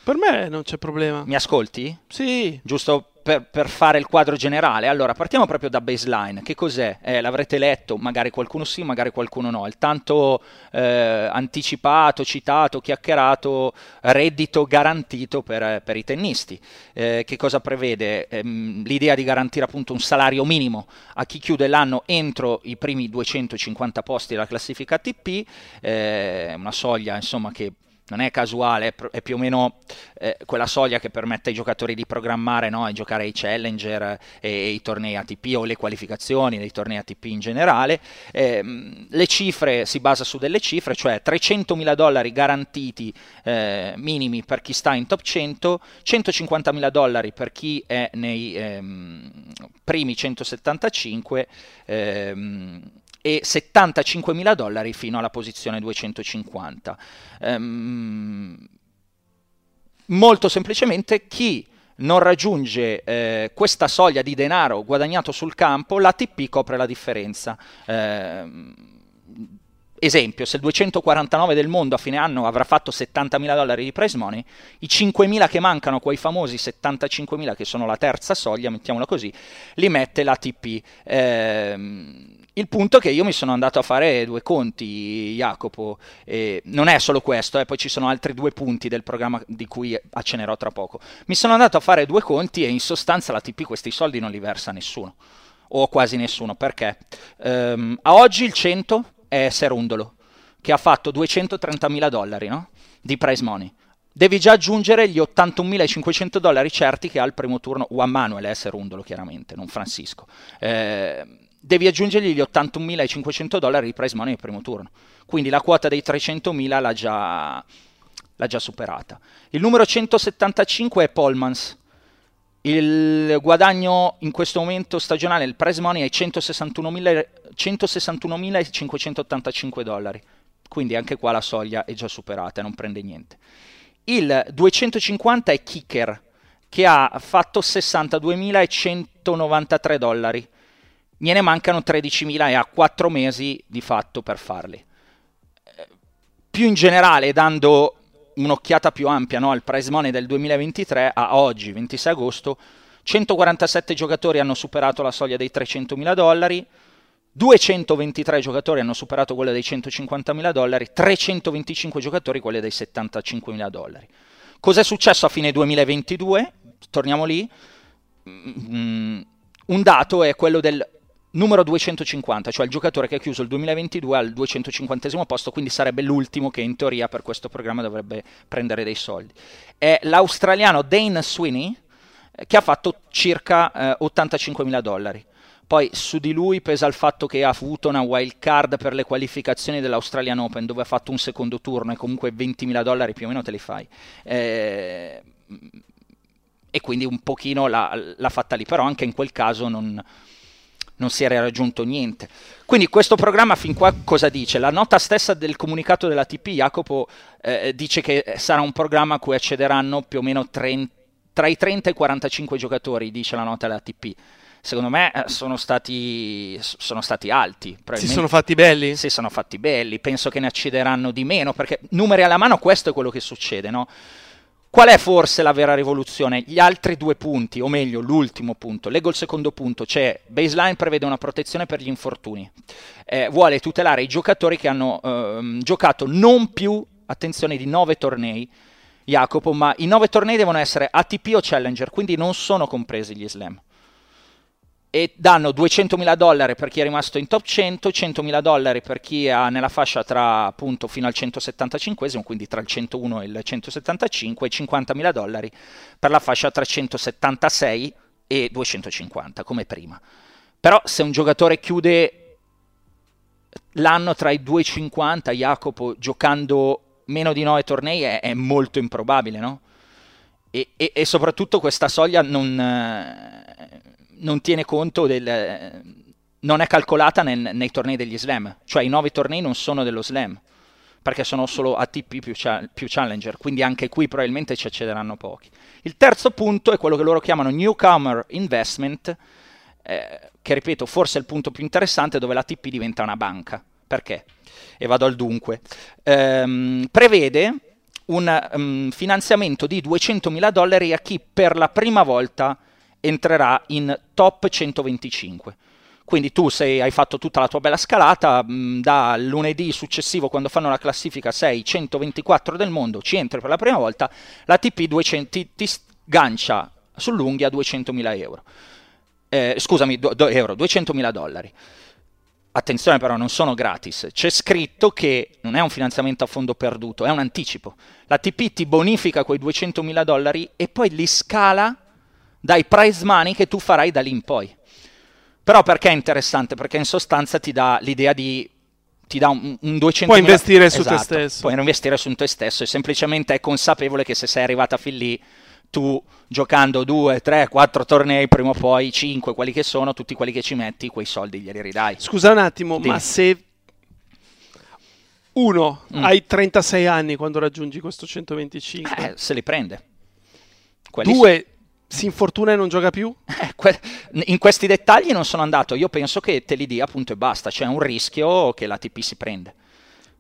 Speaker 3: Per me non c'è problema.
Speaker 1: Mi ascolti?
Speaker 3: Sì.
Speaker 1: Giusto per, per, fare il quadro generale. Allora, partiamo proprio da baseline. Che cos'è? Eh, l'avrete letto, magari qualcuno sì, magari qualcuno no. Il tanto eh, anticipato, citato, chiacchierato reddito garantito per, per i tennisti. Eh, che cosa prevede? Ehm, l'idea di garantire appunto un salario minimo a chi chiude l'anno entro i primi 250 posti della classifica ATP, eh, una soglia insomma che non è casuale, è più o meno eh, quella soglia che permette ai giocatori di programmare no? e giocare ai challenger e, e, i tornei ATP o le qualificazioni dei tornei ATP in generale. Eh, le cifre si basa su delle cifre, cioè 300.000 dollari garantiti eh, minimi per chi sta in top 100, 150.000 dollari per chi è nei ehm, primi 175 ehm, e 75 mila dollari fino alla posizione 250. Ehm, molto semplicemente chi non raggiunge eh, questa soglia di denaro guadagnato sul campo, l'ATP copre la differenza. Eh, esempio, se il 249 del mondo a fine anno avrà fatto 70.000 dollari di prize money, i 5.000 che mancano, quei famosi 75.000 che sono la terza soglia, mettiamola così, li mette l'ATP. Eh, il punto è che io mi sono andato a fare due conti, Jacopo, e non è solo questo, eh, poi ci sono altri due punti del programma di cui accenerò tra poco. Mi sono andato a fare due conti e in sostanza la TP questi soldi non li versa nessuno, o quasi nessuno, perché um, a oggi il 100 è Serundolo, che ha fatto 230.000 dollari no? di prize money. Devi già aggiungere gli 81.500 dollari certi che ha il primo turno, Juan Manuel è Serundolo chiaramente, non Francisco. Eh, devi aggiungergli gli 81.500 dollari di prize money nel primo turno. Quindi la quota dei 300.000 l'ha già, l'ha già superata. Il numero 175 è Polmans. Il guadagno in questo momento stagionale, il prize money è 161.585 dollari. Quindi anche qua la soglia è già superata non prende niente. Il 250 è Kicker, che ha fatto 62.193 dollari gliene mancano 13.000 e ha 4 mesi di fatto per farli. Eh, più in generale, dando un'occhiata più ampia no, al prize money del 2023, a oggi, 26 agosto, 147 giocatori hanno superato la soglia dei 300.000 dollari, 223 giocatori hanno superato quella dei 150.000 dollari, 325 giocatori quella dei 75.000 dollari. Cos'è successo a fine 2022? Torniamo lì. Mm, un dato è quello del numero 250, cioè il giocatore che ha chiuso il 2022 al 250 posto, quindi sarebbe l'ultimo che in teoria per questo programma dovrebbe prendere dei soldi. È l'australiano Dane Sweeney eh, che ha fatto circa eh, 85.000 dollari. Poi su di lui pesa il fatto che ha avuto una wild card per le qualificazioni dell'Australian Open dove ha fatto un secondo turno e comunque 20.000 dollari più o meno te li fai. Eh, e quindi un pochino l'ha, l'ha fatta lì, però anche in quel caso non, non si era raggiunto niente. Quindi questo programma fin qua cosa dice? La nota stessa del comunicato della TP, Jacopo, eh, dice che sarà un programma a cui accederanno più o meno 30, tra i 30 e i 45 giocatori, dice la nota della TP. Secondo me eh, sono stati, sono stati alti.
Speaker 3: Si sono fatti belli?
Speaker 1: Si sono fatti belli, penso che ne accederanno di meno, perché numeri alla mano questo è quello che succede, no? Qual è forse la vera rivoluzione? Gli altri due punti, o meglio l'ultimo punto. Leggo il secondo punto, cioè baseline prevede una protezione per gli infortuni. Eh, vuole tutelare i giocatori che hanno eh, giocato non più, attenzione, di nove tornei, Jacopo, ma i nove tornei devono essere ATP o Challenger, quindi non sono compresi gli slam e danno 200.000 dollari per chi è rimasto in top 100, 100.000 dollari per chi è nella fascia tra appunto fino al 175, quindi tra il 101 e il 175 e 50.000 dollari per la fascia tra 176 e 250 come prima. Però se un giocatore chiude l'anno tra i 2,50 Jacopo giocando meno di 9 tornei è, è molto improbabile, no? E, e, e, soprattutto questa soglia non, eh, non tiene conto del... non è calcolata nel, nei tornei degli slam, cioè i 9 tornei non sono dello slam perché sono solo ATP più, più, Challenger, quindi anche qui probabilmente ci accederanno pochi. Il terzo punto è quello che loro chiamano Newcomer Investment, eh, che ripeto forse è il punto più interessante dove l'ATP diventa una banca. Perché? E vado al dunque. Ehm, prevede un um, finanziamento di 200.000 dollari a chi per la prima volta entrerà in top 125. Quindi tu sei, hai fatto tutta la tua bella scalata, mm, da lunedì successivo quando fanno la classifica sei 124 del mondo, ci entri per la prima volta, la TP 200, ti, ti sgancia sull'unghia 200.000 euro. Eh, scusami, do, do, euro, 200.000 dollari. Attenzione però, non sono gratis. C'è scritto che non è un finanziamento a fondo perduto, è un anticipo. La TP ti bonifica quei 200.000 dollari e poi li scala dai prize money che tu farai da lì in poi. Però perché è interessante? Perché in sostanza ti dà l'idea di ti dà un, un 200
Speaker 3: puoi investire esatto, su te
Speaker 1: esatto,
Speaker 3: stesso
Speaker 1: puoi investire su te stesso e semplicemente è consapevole che se sei arrivata fin lì tu giocando 2, 3, 4 tornei prima o poi 5 quelli che sono tutti quelli che ci metti quei soldi glieli ridai
Speaker 3: scusa un attimo Dimmi. ma se uno mm. hai 36 anni quando raggiungi questo 125
Speaker 1: eh, se li prende
Speaker 3: quelli due si infortuna e non gioca più?
Speaker 1: Eh, in questi dettagli non sono andato, io penso che te li dia appunto e basta, c'è un rischio che la TP si prende,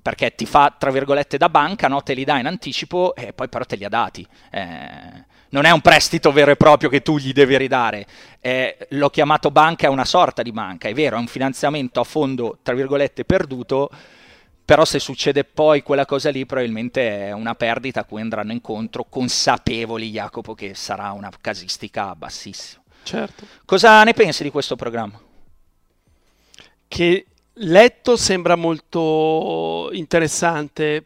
Speaker 1: perché ti fa tra virgolette da banca, no? te li dà in anticipo e poi però te li ha dati. Eh, non è un prestito vero e proprio che tu gli devi ridare, eh, l'ho chiamato banca, è una sorta di banca, è vero, è un finanziamento a fondo tra virgolette perduto però se succede poi quella cosa lì probabilmente è una perdita a cui andranno incontro consapevoli Jacopo che sarà una casistica bassissima.
Speaker 3: Certo.
Speaker 1: Cosa ne pensi di questo programma?
Speaker 3: Che letto sembra molto interessante,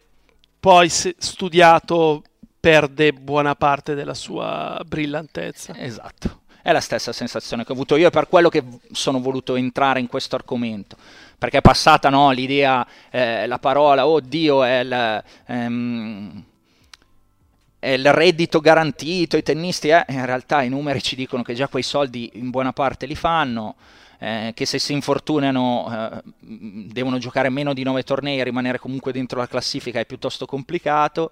Speaker 3: poi studiato perde buona parte della sua brillantezza.
Speaker 1: Esatto. È la stessa sensazione che ho avuto io e per quello che sono voluto entrare in questo argomento perché è passata no, l'idea, eh, la parola, oddio, è il, ehm, è il reddito garantito, i tennisti, eh, in realtà i numeri ci dicono che già quei soldi in buona parte li fanno, eh, che se si infortunano eh, devono giocare meno di 9 tornei e rimanere comunque dentro la classifica è piuttosto complicato.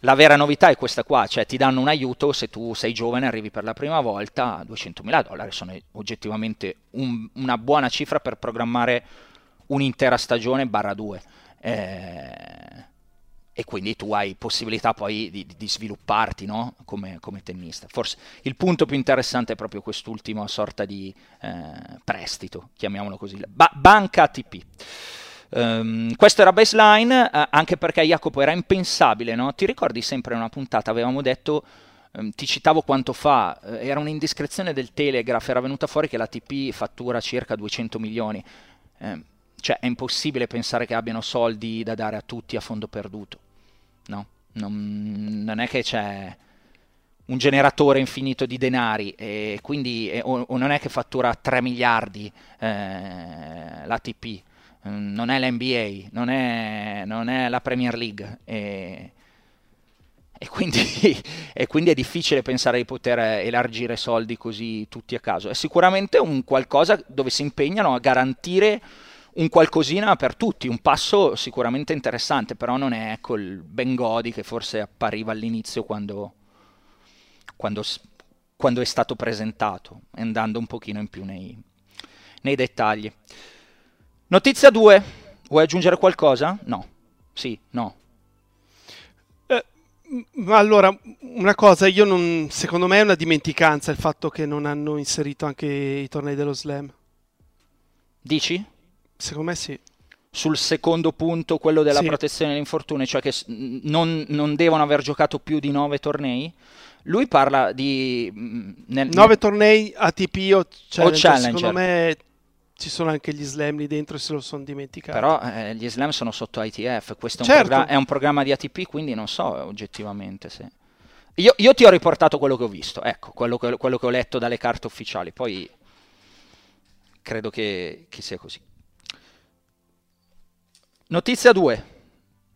Speaker 1: La vera novità è questa qua, cioè ti danno un aiuto se tu sei giovane, arrivi per la prima volta, 200.000 dollari sono oggettivamente un, una buona cifra per programmare un'intera stagione barra due. Eh, e quindi tu hai possibilità poi di, di svilupparti no? come, come, tennista. Forse il punto più interessante è proprio quest'ultima sorta di eh, prestito, chiamiamolo così, ba- banca ATP. Um, ehm, questo era baseline, eh, anche perché Jacopo era impensabile, no? Ti ricordi sempre in una puntata avevamo detto, um, ti citavo quanto fa, eh, era un'indiscrezione del Telegraph, era venuta fuori che l'ATP fattura circa 200 milioni. Eh, cioè è impossibile pensare che abbiano soldi da dare a tutti a fondo perduto. No, non, non è che c'è un generatore infinito di denari e quindi e, o, o, non è che fattura 3 miliardi eh, l'ATP, mm, non è l'NBA, non è, non è la Premier League e, e, quindi, e, quindi, è difficile pensare di poter elargire soldi così tutti a caso. È sicuramente un qualcosa dove si impegnano a garantire un qualcosina per tutti, un passo sicuramente interessante, però non è quel Ben Godi che forse appariva all'inizio quando, quando, quando, è stato presentato, andando un pochino in più nei, nei dettagli. Notizia 2, vuoi aggiungere qualcosa? No. Sì, no.
Speaker 3: Eh, allora, una cosa, io non, secondo me è una dimenticanza il fatto che non hanno inserito anche i tornei dello slam.
Speaker 1: Dici?
Speaker 3: Secondo me sì.
Speaker 1: Sul secondo punto, quello della sì. protezione dell'infortunio, cioè che non, non, devono aver giocato più di nove tornei, lui parla di...
Speaker 3: Nel, nove tornei ATP o Challenger. o Challenger. Secondo me ci sono anche gli slam lì dentro e se lo sono dimenticati.
Speaker 1: Però eh, gli slam sono sotto ITF, questo è un, certo. è un, programma di ATP, quindi non so oggettivamente se... Io, io ti ho riportato quello che ho visto, ecco, quello che, quello che, ho letto dalle carte ufficiali, poi credo che, che sia così. Notizia 2.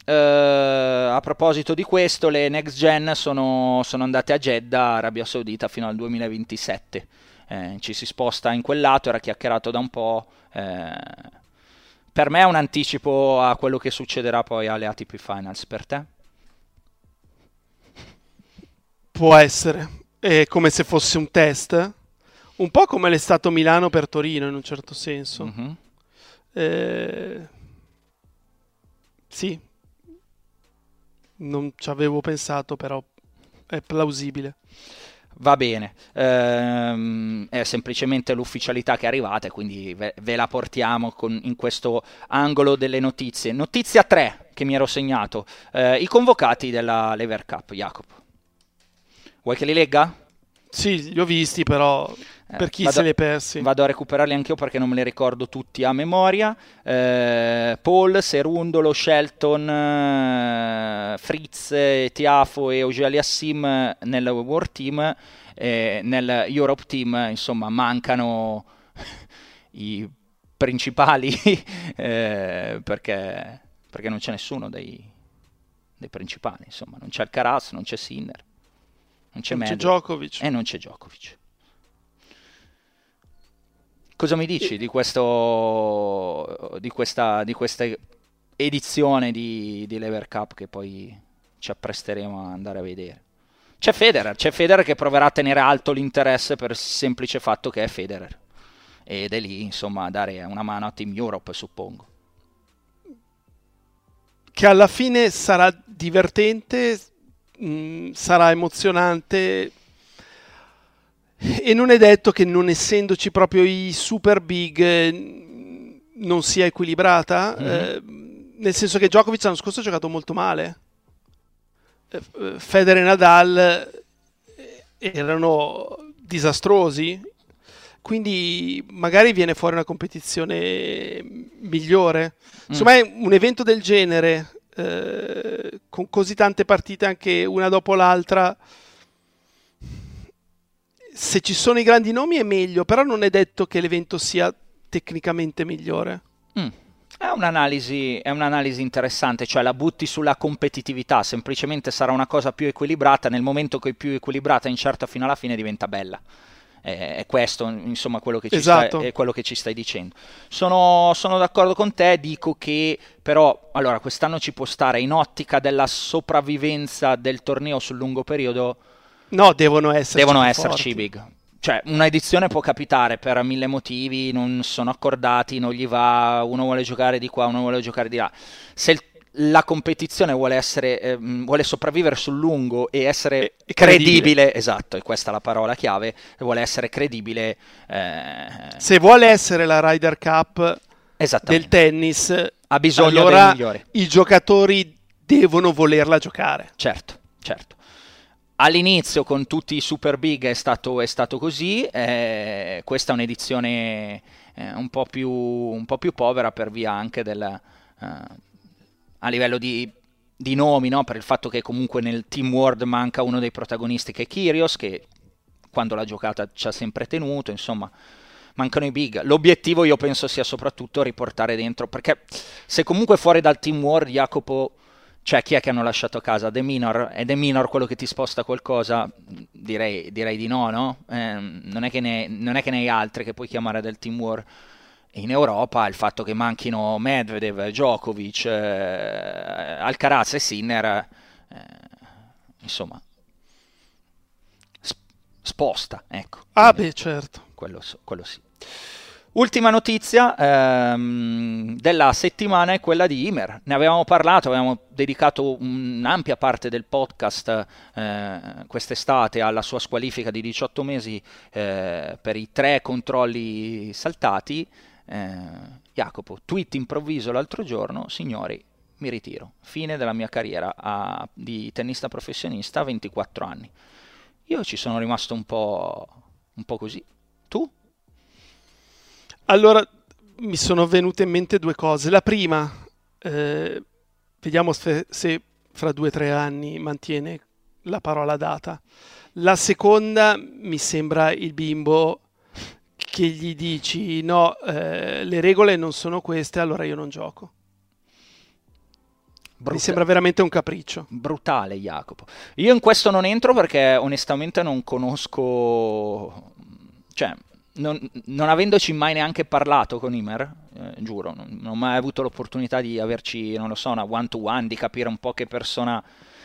Speaker 1: Uh, a proposito di questo, le next gen sono, sono, andate a Jeddah, Arabia Saudita, fino al 2027. Eh, ci si sposta in quel lato, era chiacchierato da un po'. Eh, per me è un anticipo a quello che succederà poi alle ATP Finals. Per te?
Speaker 3: Può essere. È come se fosse un test. Un po' come l'è stato Milano per Torino, in un certo senso. Mm-hmm. Eh... Sì, non ci avevo pensato, però è plausibile.
Speaker 1: Va bene, ehm, è semplicemente l'ufficialità che è arrivata, quindi ve, ve la portiamo con, in questo angolo delle notizie. Notizia 3 che mi ero segnato, eh, i convocati della Lever Cup, Jacopo. Vuoi che li legga?
Speaker 3: Sì, li ho visti, però per chi
Speaker 1: vado,
Speaker 3: se li è persi.
Speaker 1: Vado a recuperarli anch'io perché non me li ricordo tutti a memoria. Eh, Paul, Serundolo, Shelton, eh, Fritz, Tiafo e Ogeli Assim nel World Team. Eh, nel Europe Team, insomma, mancano i principali eh, perché, perché, non c'è nessuno dei, dei principali. Insomma, non c'è il Caras, non c'è Sinner. Non c'è,
Speaker 3: non c'è Djokovic.
Speaker 1: E non c'è Djokovic. Cosa mi dici di, questo, di, questa, di questa edizione di, di Lever Cup che poi ci appresteremo a andare a vedere? C'è Federer, c'è Federer che proverà a tenere alto l'interesse per il semplice fatto che è Federer. Ed è lì, insomma, a dare una mano a Team Europe, suppongo.
Speaker 3: Che alla fine sarà divertente, mh, mm, sarà emozionante e non è detto che non essendoci proprio i super big eh, non sia equilibrata, mm-hmm. eh, nel senso che Djokovic l'anno scorso ha giocato molto male. Eh, eh, Federer e Nadal erano disastrosi, quindi magari viene fuori una competizione migliore. Insomma, mm. un evento del genere, eh, con così tante partite anche una dopo l'altra, se ci sono i grandi nomi è meglio, però non è detto che l'evento sia tecnicamente migliore.
Speaker 1: Mm. È, un'analisi, è un'analisi, interessante, cioè la butti sulla competitività, semplicemente sarà una cosa più equilibrata, nel momento che è più equilibrata incerta fino alla fine diventa bella. È, questo, insomma, quello che,
Speaker 3: esatto.
Speaker 1: stai, è quello che ci stai dicendo. Sono, sono d'accordo con te, dico che però, allora, quest'anno ci può stare in ottica della sopravvivenza del torneo sul lungo periodo
Speaker 3: No, devono esserci.
Speaker 1: Devono esserci forti. big. Cioè, una edizione può capitare per mille motivi, non sono accordati, non gli va, uno vuole giocare di qua, uno vuole giocare di là. Se il, la competizione vuole, essere, eh, vuole sopravvivere sul lungo e essere e, credibile, credibile, esatto, e questa è la parola chiave, vuole essere credibile. Eh...
Speaker 3: Se vuole essere la Ryder Cup del tennis,
Speaker 1: ha bisogno
Speaker 3: allora
Speaker 1: dei migliori.
Speaker 3: I giocatori devono volerla giocare.
Speaker 1: Certo, certo. All'inizio con tutti i super big è stato, è stato così, eh, questa è un'edizione eh, un, po più, un, po più, povera per via anche del, eh, a livello di, di nomi, no? per il fatto che comunque nel Team World manca uno dei protagonisti che è Kyrios, che quando l'ha giocata ci ha sempre tenuto, insomma mancano i big. L'obiettivo io penso sia soprattutto riportare dentro, perché se comunque fuori dal Team World Jacopo cioè, chi è che hanno lasciato a casa? The Minor? È The Minor quello che ti sposta qualcosa? Direi, direi di no, no? Eh, non, è ne, non, è che ne, hai altri che puoi chiamare del Team War. In Europa il fatto che manchino Medvedev, Djokovic, eh, Alcaraz e Sinner, eh, insomma, sp- sposta, ecco.
Speaker 3: Ah beh, certo.
Speaker 1: Quello, quello sì. Ultima notizia ehm, della settimana è quella di Imer. Ne avevamo parlato, avevamo dedicato un'ampia parte del podcast eh, quest'estate alla sua squalifica di 18 mesi eh, per i tre controlli saltati. Eh, Jacopo, tweet improvviso l'altro giorno, signori, mi ritiro. Fine della mia carriera a, di tennista professionista a 24 anni. Io ci sono rimasto un po', un po così. Tu?
Speaker 3: Allora, mi sono venute in mente due cose. La prima, eh, vediamo se, se fra due o tre anni mantiene la parola data. La seconda mi sembra il bimbo che gli dici no, eh, le regole non sono queste, allora io non gioco. Mi sembra veramente un capriccio.
Speaker 1: Brutale, Jacopo. Io in questo non entro perché onestamente non conosco... Cioè, non, non avendoci mai neanche parlato con Imer, eh, giuro, non, non, ho mai avuto l'opportunità di averci, non lo so, una one-to-one, di capire un po' che persona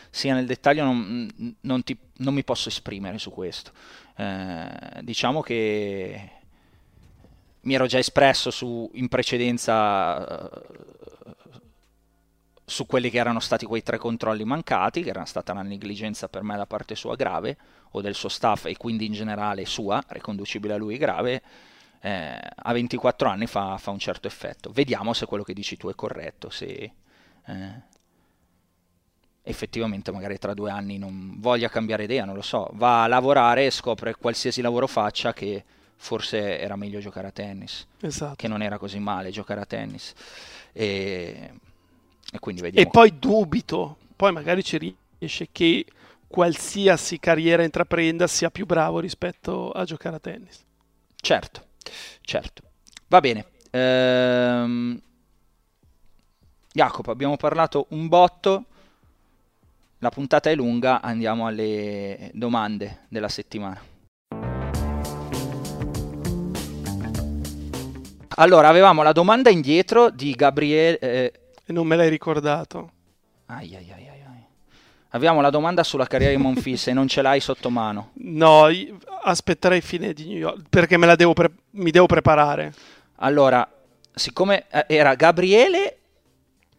Speaker 1: sia nel dettaglio, non, non ti, mi posso esprimere su questo. Eh, diciamo che mi ero già espresso su, in precedenza su quelli che erano stati quei tre controlli mancati, che era stata una negligenza per me da parte sua grave, o del suo staff e quindi in generale sua, riconducibile a lui grave, eh, a 24 anni fa, fa, un certo effetto. Vediamo se quello che dici tu è corretto, se eh, effettivamente magari tra due anni non voglia cambiare idea, non lo so, va a lavorare e scopre qualsiasi lavoro faccia che forse era meglio giocare a tennis,
Speaker 3: esatto.
Speaker 1: che non era così male giocare a tennis. E e, quindi vediamo.
Speaker 3: e poi dubito, poi magari ci riesce che qualsiasi carriera intraprenda sia più bravo rispetto a giocare a tennis.
Speaker 1: Certo, certo. Va bene. Ehm... Jacopo, abbiamo parlato un botto. La puntata è lunga, andiamo alle domande della settimana. Allora, avevamo la domanda indietro di Gabriele, eh,
Speaker 3: non me l'hai ricordato.
Speaker 1: Ai, ai, ai, Abbiamo la domanda sulla carriera di Monfils e non ce l'hai sotto mano.
Speaker 3: No, aspetterei fine di New York perché me la devo pre- mi devo preparare.
Speaker 1: Allora, siccome eh, era Gabriele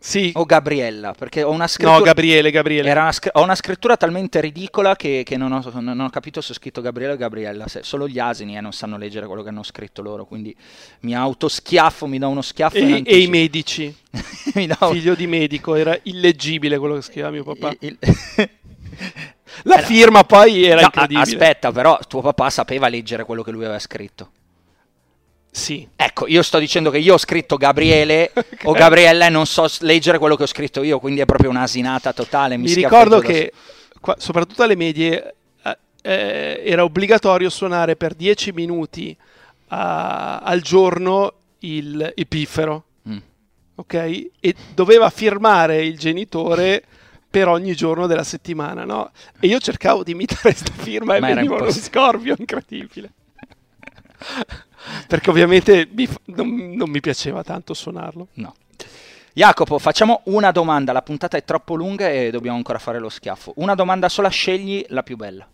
Speaker 3: sì.
Speaker 1: O Gabriella, perché ho una scrittura...
Speaker 3: No, Gabriele, Gabriele.
Speaker 1: Una scr- ho una scrittura talmente ridicola che, che non, ho, non, ho, capito se ho scritto Gabriele o Gabriella. Solo gli asini eh, non sanno leggere quello che hanno scritto loro, quindi mi autoschiaffo, mi do uno schiaffo.
Speaker 3: E, e i medici. do... Figlio di medico, era illeggibile quello che scriveva mio papà. Il. La eh, firma poi era no, incredibile.
Speaker 1: Aspetta, però tuo papà sapeva leggere quello che lui aveva scritto.
Speaker 3: Sì.
Speaker 1: Ecco, io sto dicendo che io ho scritto Gabriele okay. o Gabriella e non so leggere quello che ho scritto io, quindi è proprio un'asinata totale. Mi,
Speaker 3: mi ricordo che, qua, soprattutto alle medie, eh, eh, era obbligatorio suonare per 10 minuti uh, al giorno il, piffero. Mm. Ok? E doveva firmare il genitore per ogni giorno della settimana, no? E io cercavo di imitare questa firma e veniva uno scorpio incredibile perché ovviamente mi, non, non mi piaceva tanto suonarlo.
Speaker 1: No. Jacopo, facciamo una domanda, la puntata è troppo lunga e dobbiamo ancora fare lo schiaffo. Una domanda sola, scegli la più bella.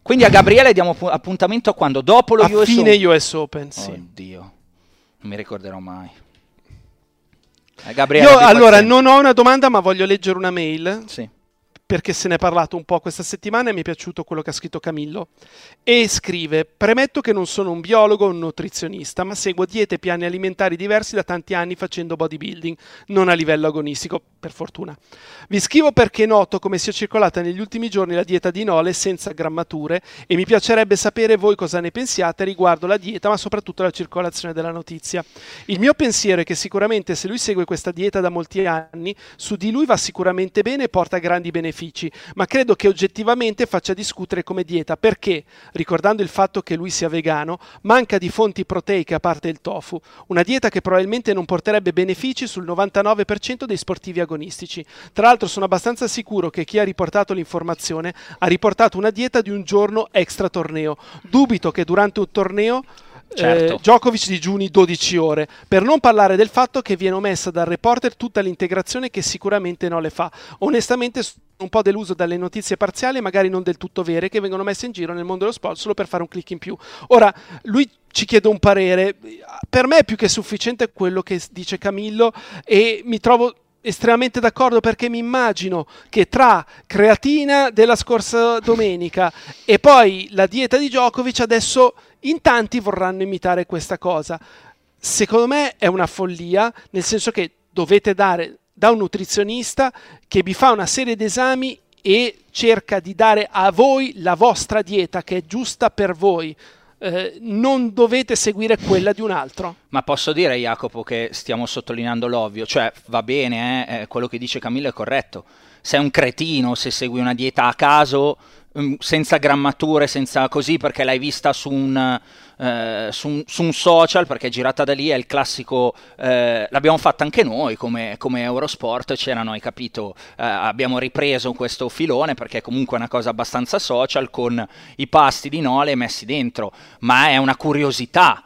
Speaker 1: Quindi a Gabriele diamo appuntamento a quando? Dopo lo
Speaker 3: a
Speaker 1: US
Speaker 3: fine Open? US Open, sì.
Speaker 1: Oddio, non mi ricorderò mai. Eh, Gabriele,
Speaker 3: Io allora non ho una domanda ma voglio leggere una mail.
Speaker 1: Sì
Speaker 3: perché se ne è parlato un po' questa settimana e mi è piaciuto quello che ha scritto Camillo. E scrive: Premetto che non sono un biologo o un nutrizionista, ma seguo diete e piani alimentari diversi da tanti anni facendo bodybuilding, non a livello agonistico, per fortuna. Vi scrivo perché noto come sia circolata negli ultimi giorni la dieta di Nole senza grammature e mi piacerebbe sapere voi cosa ne pensiate riguardo la dieta, ma soprattutto la circolazione della notizia. Il mio pensiero è che sicuramente se lui segue questa dieta da molti anni, su di lui va sicuramente bene e porta grandi benefici benefici, ma credo che oggettivamente faccia discutere come dieta perché, ricordando il fatto che lui sia vegano, manca di fonti proteiche a parte il tofu, una dieta che probabilmente non porterebbe benefici sul 99% dei sportivi agonistici. Tra l'altro sono abbastanza sicuro che chi ha riportato l'informazione ha riportato una dieta di un giorno extra torneo. Dubito che durante un torneo certo. eh, Djokovic digiuni 12 ore, per non parlare del fatto che viene omessa dal reporter tutta l'integrazione che sicuramente non le fa. Onestamente sono un po' deluso dalle notizie parziali, magari non del tutto vere, che vengono messe in giro nel mondo dello sport solo per fare un click in più. Ora, lui ci chiede un parere, per me è più che sufficiente quello che dice Camillo e mi trovo estremamente d'accordo perché mi immagino che tra creatina della scorsa domenica e poi la dieta di Djokovic adesso in tanti vorranno imitare questa cosa. Secondo me è una follia, nel senso che dovete dare da un nutrizionista che vi fa una serie di esami e cerca di dare a voi la vostra dieta che è giusta per voi. Eh, non dovete seguire quella di un altro.
Speaker 1: Ma posso dire, Jacopo, che stiamo sottolineando l'ovvio, cioè va bene, eh, eh quello che dice Camillo è corretto, sei un cretino se segui una dieta a caso mm, senza grammature, senza così perché l'hai vista su un, eh, su, su, un, social, perché è girata da lì, è il classico, eh, l'abbiamo fatta anche noi come, come Eurosport, c'erano, hai capito, eh, abbiamo ripreso questo filone perché è comunque una cosa abbastanza social con i pasti di Nole messi dentro, ma è una curiosità,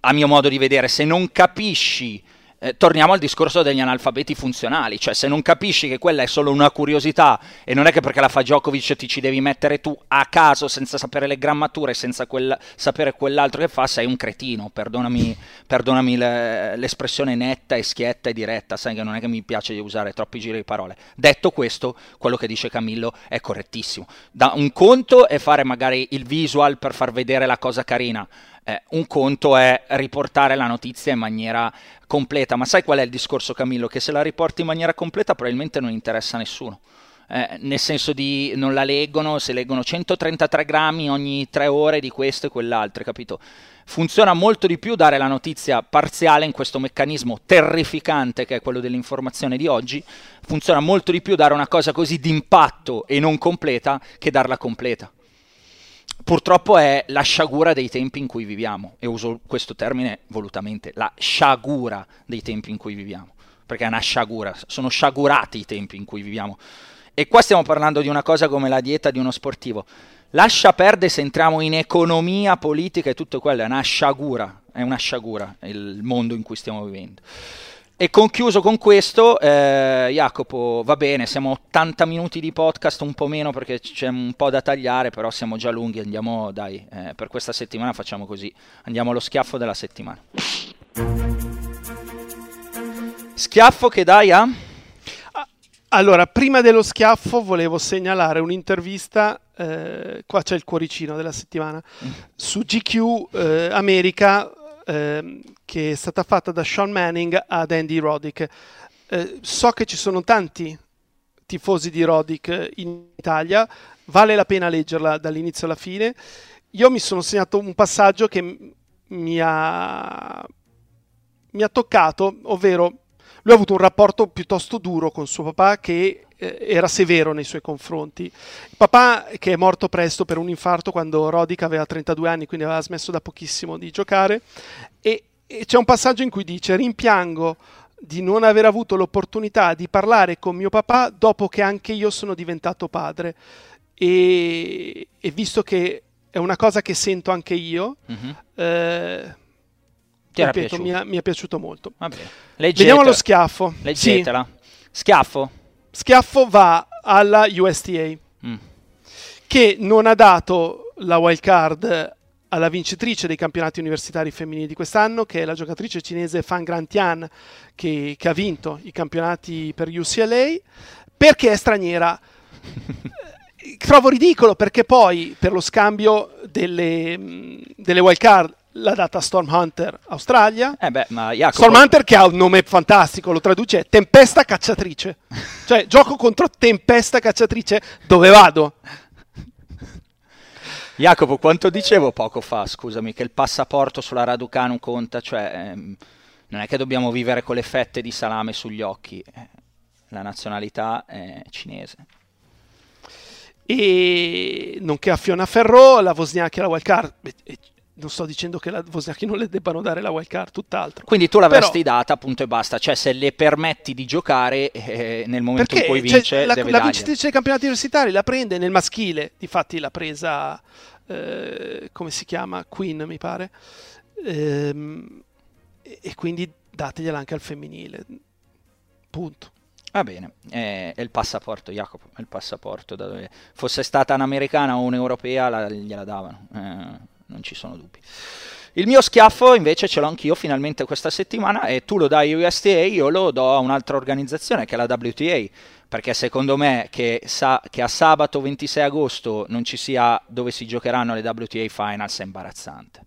Speaker 1: a mio modo di vedere, se non capisci eh, torniamo al discorso degli analfabeti funzionali, cioè se non capisci che quella è solo una curiosità e non è che perché la fa Djokovic ti ci devi mettere tu a caso senza sapere le grammature, senza quel, sapere quell'altro che fa, sei un cretino, perdonami, perdonami le, l'espressione netta e schietta e diretta, sai che non è che mi piace usare troppi giri di parole. Detto questo, quello che dice Camillo è correttissimo. Da un conto è fare magari il visual per far vedere la cosa carina, eh, un conto è riportare la notizia in maniera completa, ma sai qual è il discorso Camillo? Che se la riporti in maniera completa probabilmente non interessa a nessuno. Eh, nel senso di non la leggono, se leggono 133 grammi ogni tre ore di questo e quell'altro, capito? Funziona molto di più dare la notizia parziale in questo meccanismo terrificante che è quello dell'informazione di oggi, funziona molto di più dare una cosa così d'impatto e non completa che darla completa purtroppo è la sciagura dei tempi in cui viviamo, e uso questo termine volutamente, la sciagura dei tempi in cui viviamo, perché è una sciagura, sono sciagurati i tempi in cui viviamo. E qua stiamo parlando di una cosa come la dieta di uno sportivo. Lascia perdere se entriamo in economia, politica e tutto quello, è una sciagura, è una sciagura il mondo in cui stiamo vivendo. E conchiuso con questo, eh, Jacopo, va bene, siamo 80 minuti di podcast, un po' meno perché c'è un po' da tagliare, però siamo già lunghi, andiamo, dai, eh, per questa settimana facciamo così, andiamo allo schiaffo della settimana. Schiaffo che dai a?
Speaker 3: Allora, prima dello schiaffo volevo segnalare un'intervista, eh, qua c'è il cuoricino della settimana, mm. su GQ eh, America eh, che è stata fatta da Sean Manning ad Andy Roddick. Eh, so che ci sono tanti tifosi di Roddick in Italia, vale la pena leggerla dall'inizio alla fine. Io mi sono segnato un passaggio che mi ha, mi ha toccato, ovvero lui ha avuto un rapporto piuttosto duro con suo papà che eh, era severo nei suoi confronti. Il papà che è morto presto per un infarto quando Rodic aveva 32 anni, quindi aveva smesso da pochissimo di giocare e, e c'è un passaggio in cui dice rimpiango di non aver avuto l'opportunità di parlare con mio papà dopo che anche io sono diventato padre e, e visto che è una cosa che sento anche io, mm-hmm. eh, ripeto, mi, mi, è piaciuto molto. Vediamo lo schiaffo.
Speaker 1: Leggetela. Sì. Schiaffo.
Speaker 3: Schiaffo va alla USTA, mm. che non ha dato la wild card alla vincitrice dei campionati universitari femminili di quest'anno, che è la giocatrice cinese Fan Grantian, che, che ha vinto i campionati per UCLA, perché è straniera. Trovo ridicolo perché poi per lo scambio delle, delle wild card l'ha data Storm Hunter Australia.
Speaker 1: Eh beh, ma Jacopo...
Speaker 3: Storm Hunter che ha un nome fantastico, lo traduce Tempesta Cacciatrice. cioè, gioco contro Tempesta Cacciatrice, dove vado?
Speaker 1: Jacopo, quanto dicevo poco fa, scusami, che il passaporto sulla Raducanu conta, cioè ehm, non è che dobbiamo vivere con le fette di salame sugli occhi, eh, la nazionalità è cinese.
Speaker 3: E nonché a Fiona Ferro, la Wozniacki e la Wildcard, non sto dicendo che la Wozniacki non le debbano dare la wild card, tutt'altro.
Speaker 1: Quindi tu l'avresti Però, data, appunto, e basta. Cioè, se le permetti di giocare eh, nel momento in cui vince, cioè,
Speaker 3: la, la vincitrice dei campionati universitari la prende nel maschile. Difatti, l'ha presa, eh, come si chiama? Queen, mi pare. Ehm, e quindi dategliela anche al femminile. Punto.
Speaker 1: Va bene, è, è, il passaporto, Jacopo, è il passaporto. Da dove fosse stata un'americana o un'europea, la, gliela davano. Eh non ci sono dubbi. Il mio schiaffo invece ce l'ho anch'io finalmente questa settimana e tu lo dai a USTA, io lo do a un'altra organizzazione che è la WTA, perché secondo me che, sa- che a sabato 26 agosto non ci sia dove si giocheranno le WTA Finals è imbarazzante.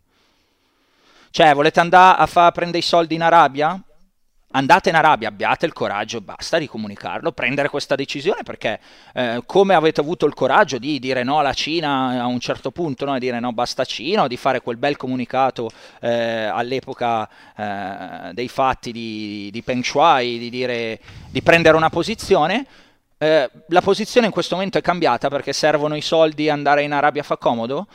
Speaker 1: Cioè, volete andare a, fa- prendere i soldi in Arabia? Andate in Arabia, abbiate il coraggio, basta di comunicarlo, prendere questa decisione perché eh, come avete avuto il coraggio di dire no alla Cina a un certo punto, no, e dire no basta Cina, di fare quel bel comunicato eh, all'epoca eh, dei fatti di, di Peng Shuai, di, dire, di prendere una posizione, Eh, la posizione in questo momento è cambiata perché servono i soldi andare in Arabia fa comodo?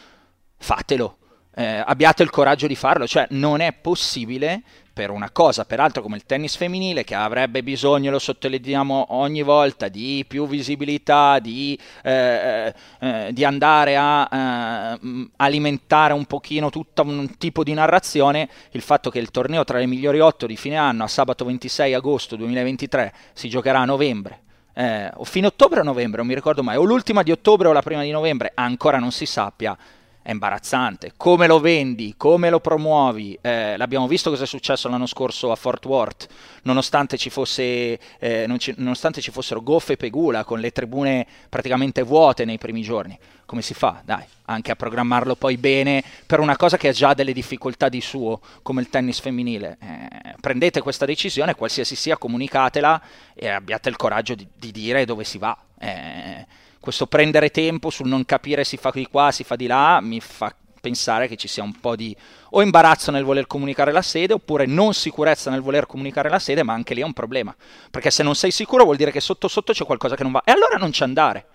Speaker 1: Fatelo. Eh, abbiate il coraggio di farlo, cioè non è possibile per una cosa, peraltro come il tennis femminile, che avrebbe bisogno, lo sottolineiamo ogni volta, di più visibilità, di, eh, eh, di andare a eh, alimentare un pochino tutto un tipo di narrazione, il fatto che il torneo tra le migliori otto di fine anno, a sabato 26 agosto 2023, si giocherà a novembre, eh, o fine ottobre o novembre, non mi ricordo mai, o l'ultima di ottobre o la prima di novembre, ancora non si sappia, è imbarazzante. Come lo vendi, come lo promuovi, eh, l'abbiamo visto cosa è successo l'anno scorso a Fort Worth, nonostante ci, fosse, eh, ci, nonostante ci fossero goffe e pegula con le tribune praticamente vuote nei primi giorni. Come si fa? Dai, anche a programmarlo poi bene per una cosa che ha già delle difficoltà di suo, come il tennis femminile. Eh, prendete questa decisione, qualsiasi sia, comunicatela e abbiate il coraggio di, di dire dove si va. Eh, questo prendere tempo sul non capire si fa di qua, si fa di là, mi fa pensare che ci sia un po' di o imbarazzo nel voler comunicare la sede oppure non sicurezza nel voler comunicare la sede, ma anche lì è un problema. Perché se non sei sicuro vuol dire che sotto sotto c'è qualcosa che non va. E allora non ci andare.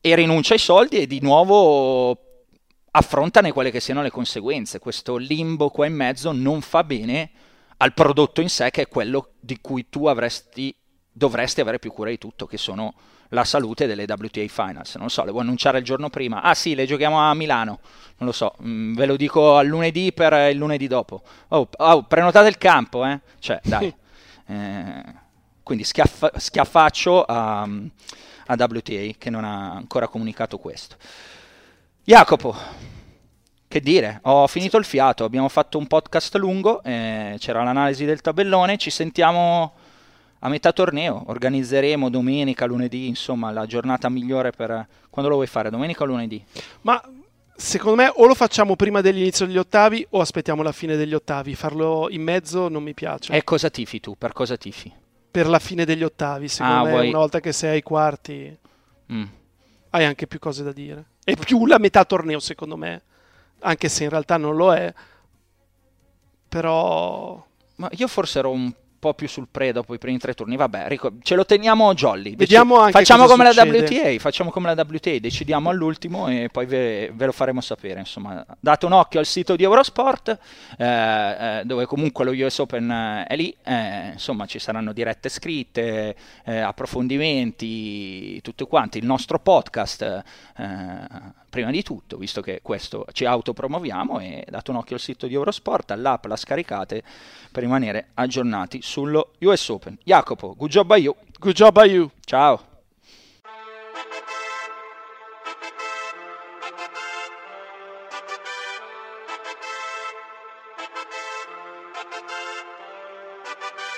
Speaker 1: E rinuncia ai soldi e di nuovo affrontane quelle che siano le conseguenze. Questo limbo qua in mezzo non fa bene al prodotto in sé che è quello di cui tu avresti, dovresti avere più cura di tutto, che sono la salute delle WTA Finals. Non so, le vuoi annunciare il giorno prima? Ah sì, le giochiamo a Milano. Non lo so, mm, ve lo dico al lunedì per il lunedì dopo. Oh, oh prenotate il campo, eh? Cioè, dai. eh, quindi schiaffa- schiaffaccio a, a WTA che non ha ancora comunicato questo. Jacopo, che dire, ho finito il fiato, abbiamo fatto un podcast lungo, eh, c'era l'analisi del tabellone, ci sentiamo a metà torneo organizzeremo domenica, lunedì, insomma, la giornata migliore per quando lo vuoi fare, domenica o lunedì?
Speaker 3: Ma secondo me o lo facciamo prima dell'inizio degli ottavi o aspettiamo la fine degli ottavi. Farlo in mezzo non mi piace.
Speaker 1: E cosa tifi tu? Per cosa tifi?
Speaker 3: Per la fine degli ottavi, secondo ah, me, vuoi... una volta che sei ai quarti, mm. hai anche più cose da dire. E più la metà torneo, secondo me, anche se in realtà non lo è. Però...
Speaker 1: Ma io forse ero un po' più sul pre dopo i primi tre turni. Vabbè, ric- ce lo teniamo jolly.
Speaker 3: Vediamo anche
Speaker 1: facciamo come
Speaker 3: succede.
Speaker 1: la WTA, facciamo come la WTA, decidiamo all'ultimo e poi ve, ve, lo faremo sapere. Insomma, date un occhio al sito di Eurosport, eh, eh, dove comunque lo US Open eh, è lì. Eh, insomma, ci saranno dirette scritte, eh, approfondimenti, tutto quanto. Il nostro podcast eh, prima di tutto, visto che questo ci autopromuoviamo e date un occhio al sito di Eurosport, all'app la scaricate per rimanere aggiornati sullo US Open. Jacopo, good job by you.
Speaker 3: Good job by you.
Speaker 1: Ciao.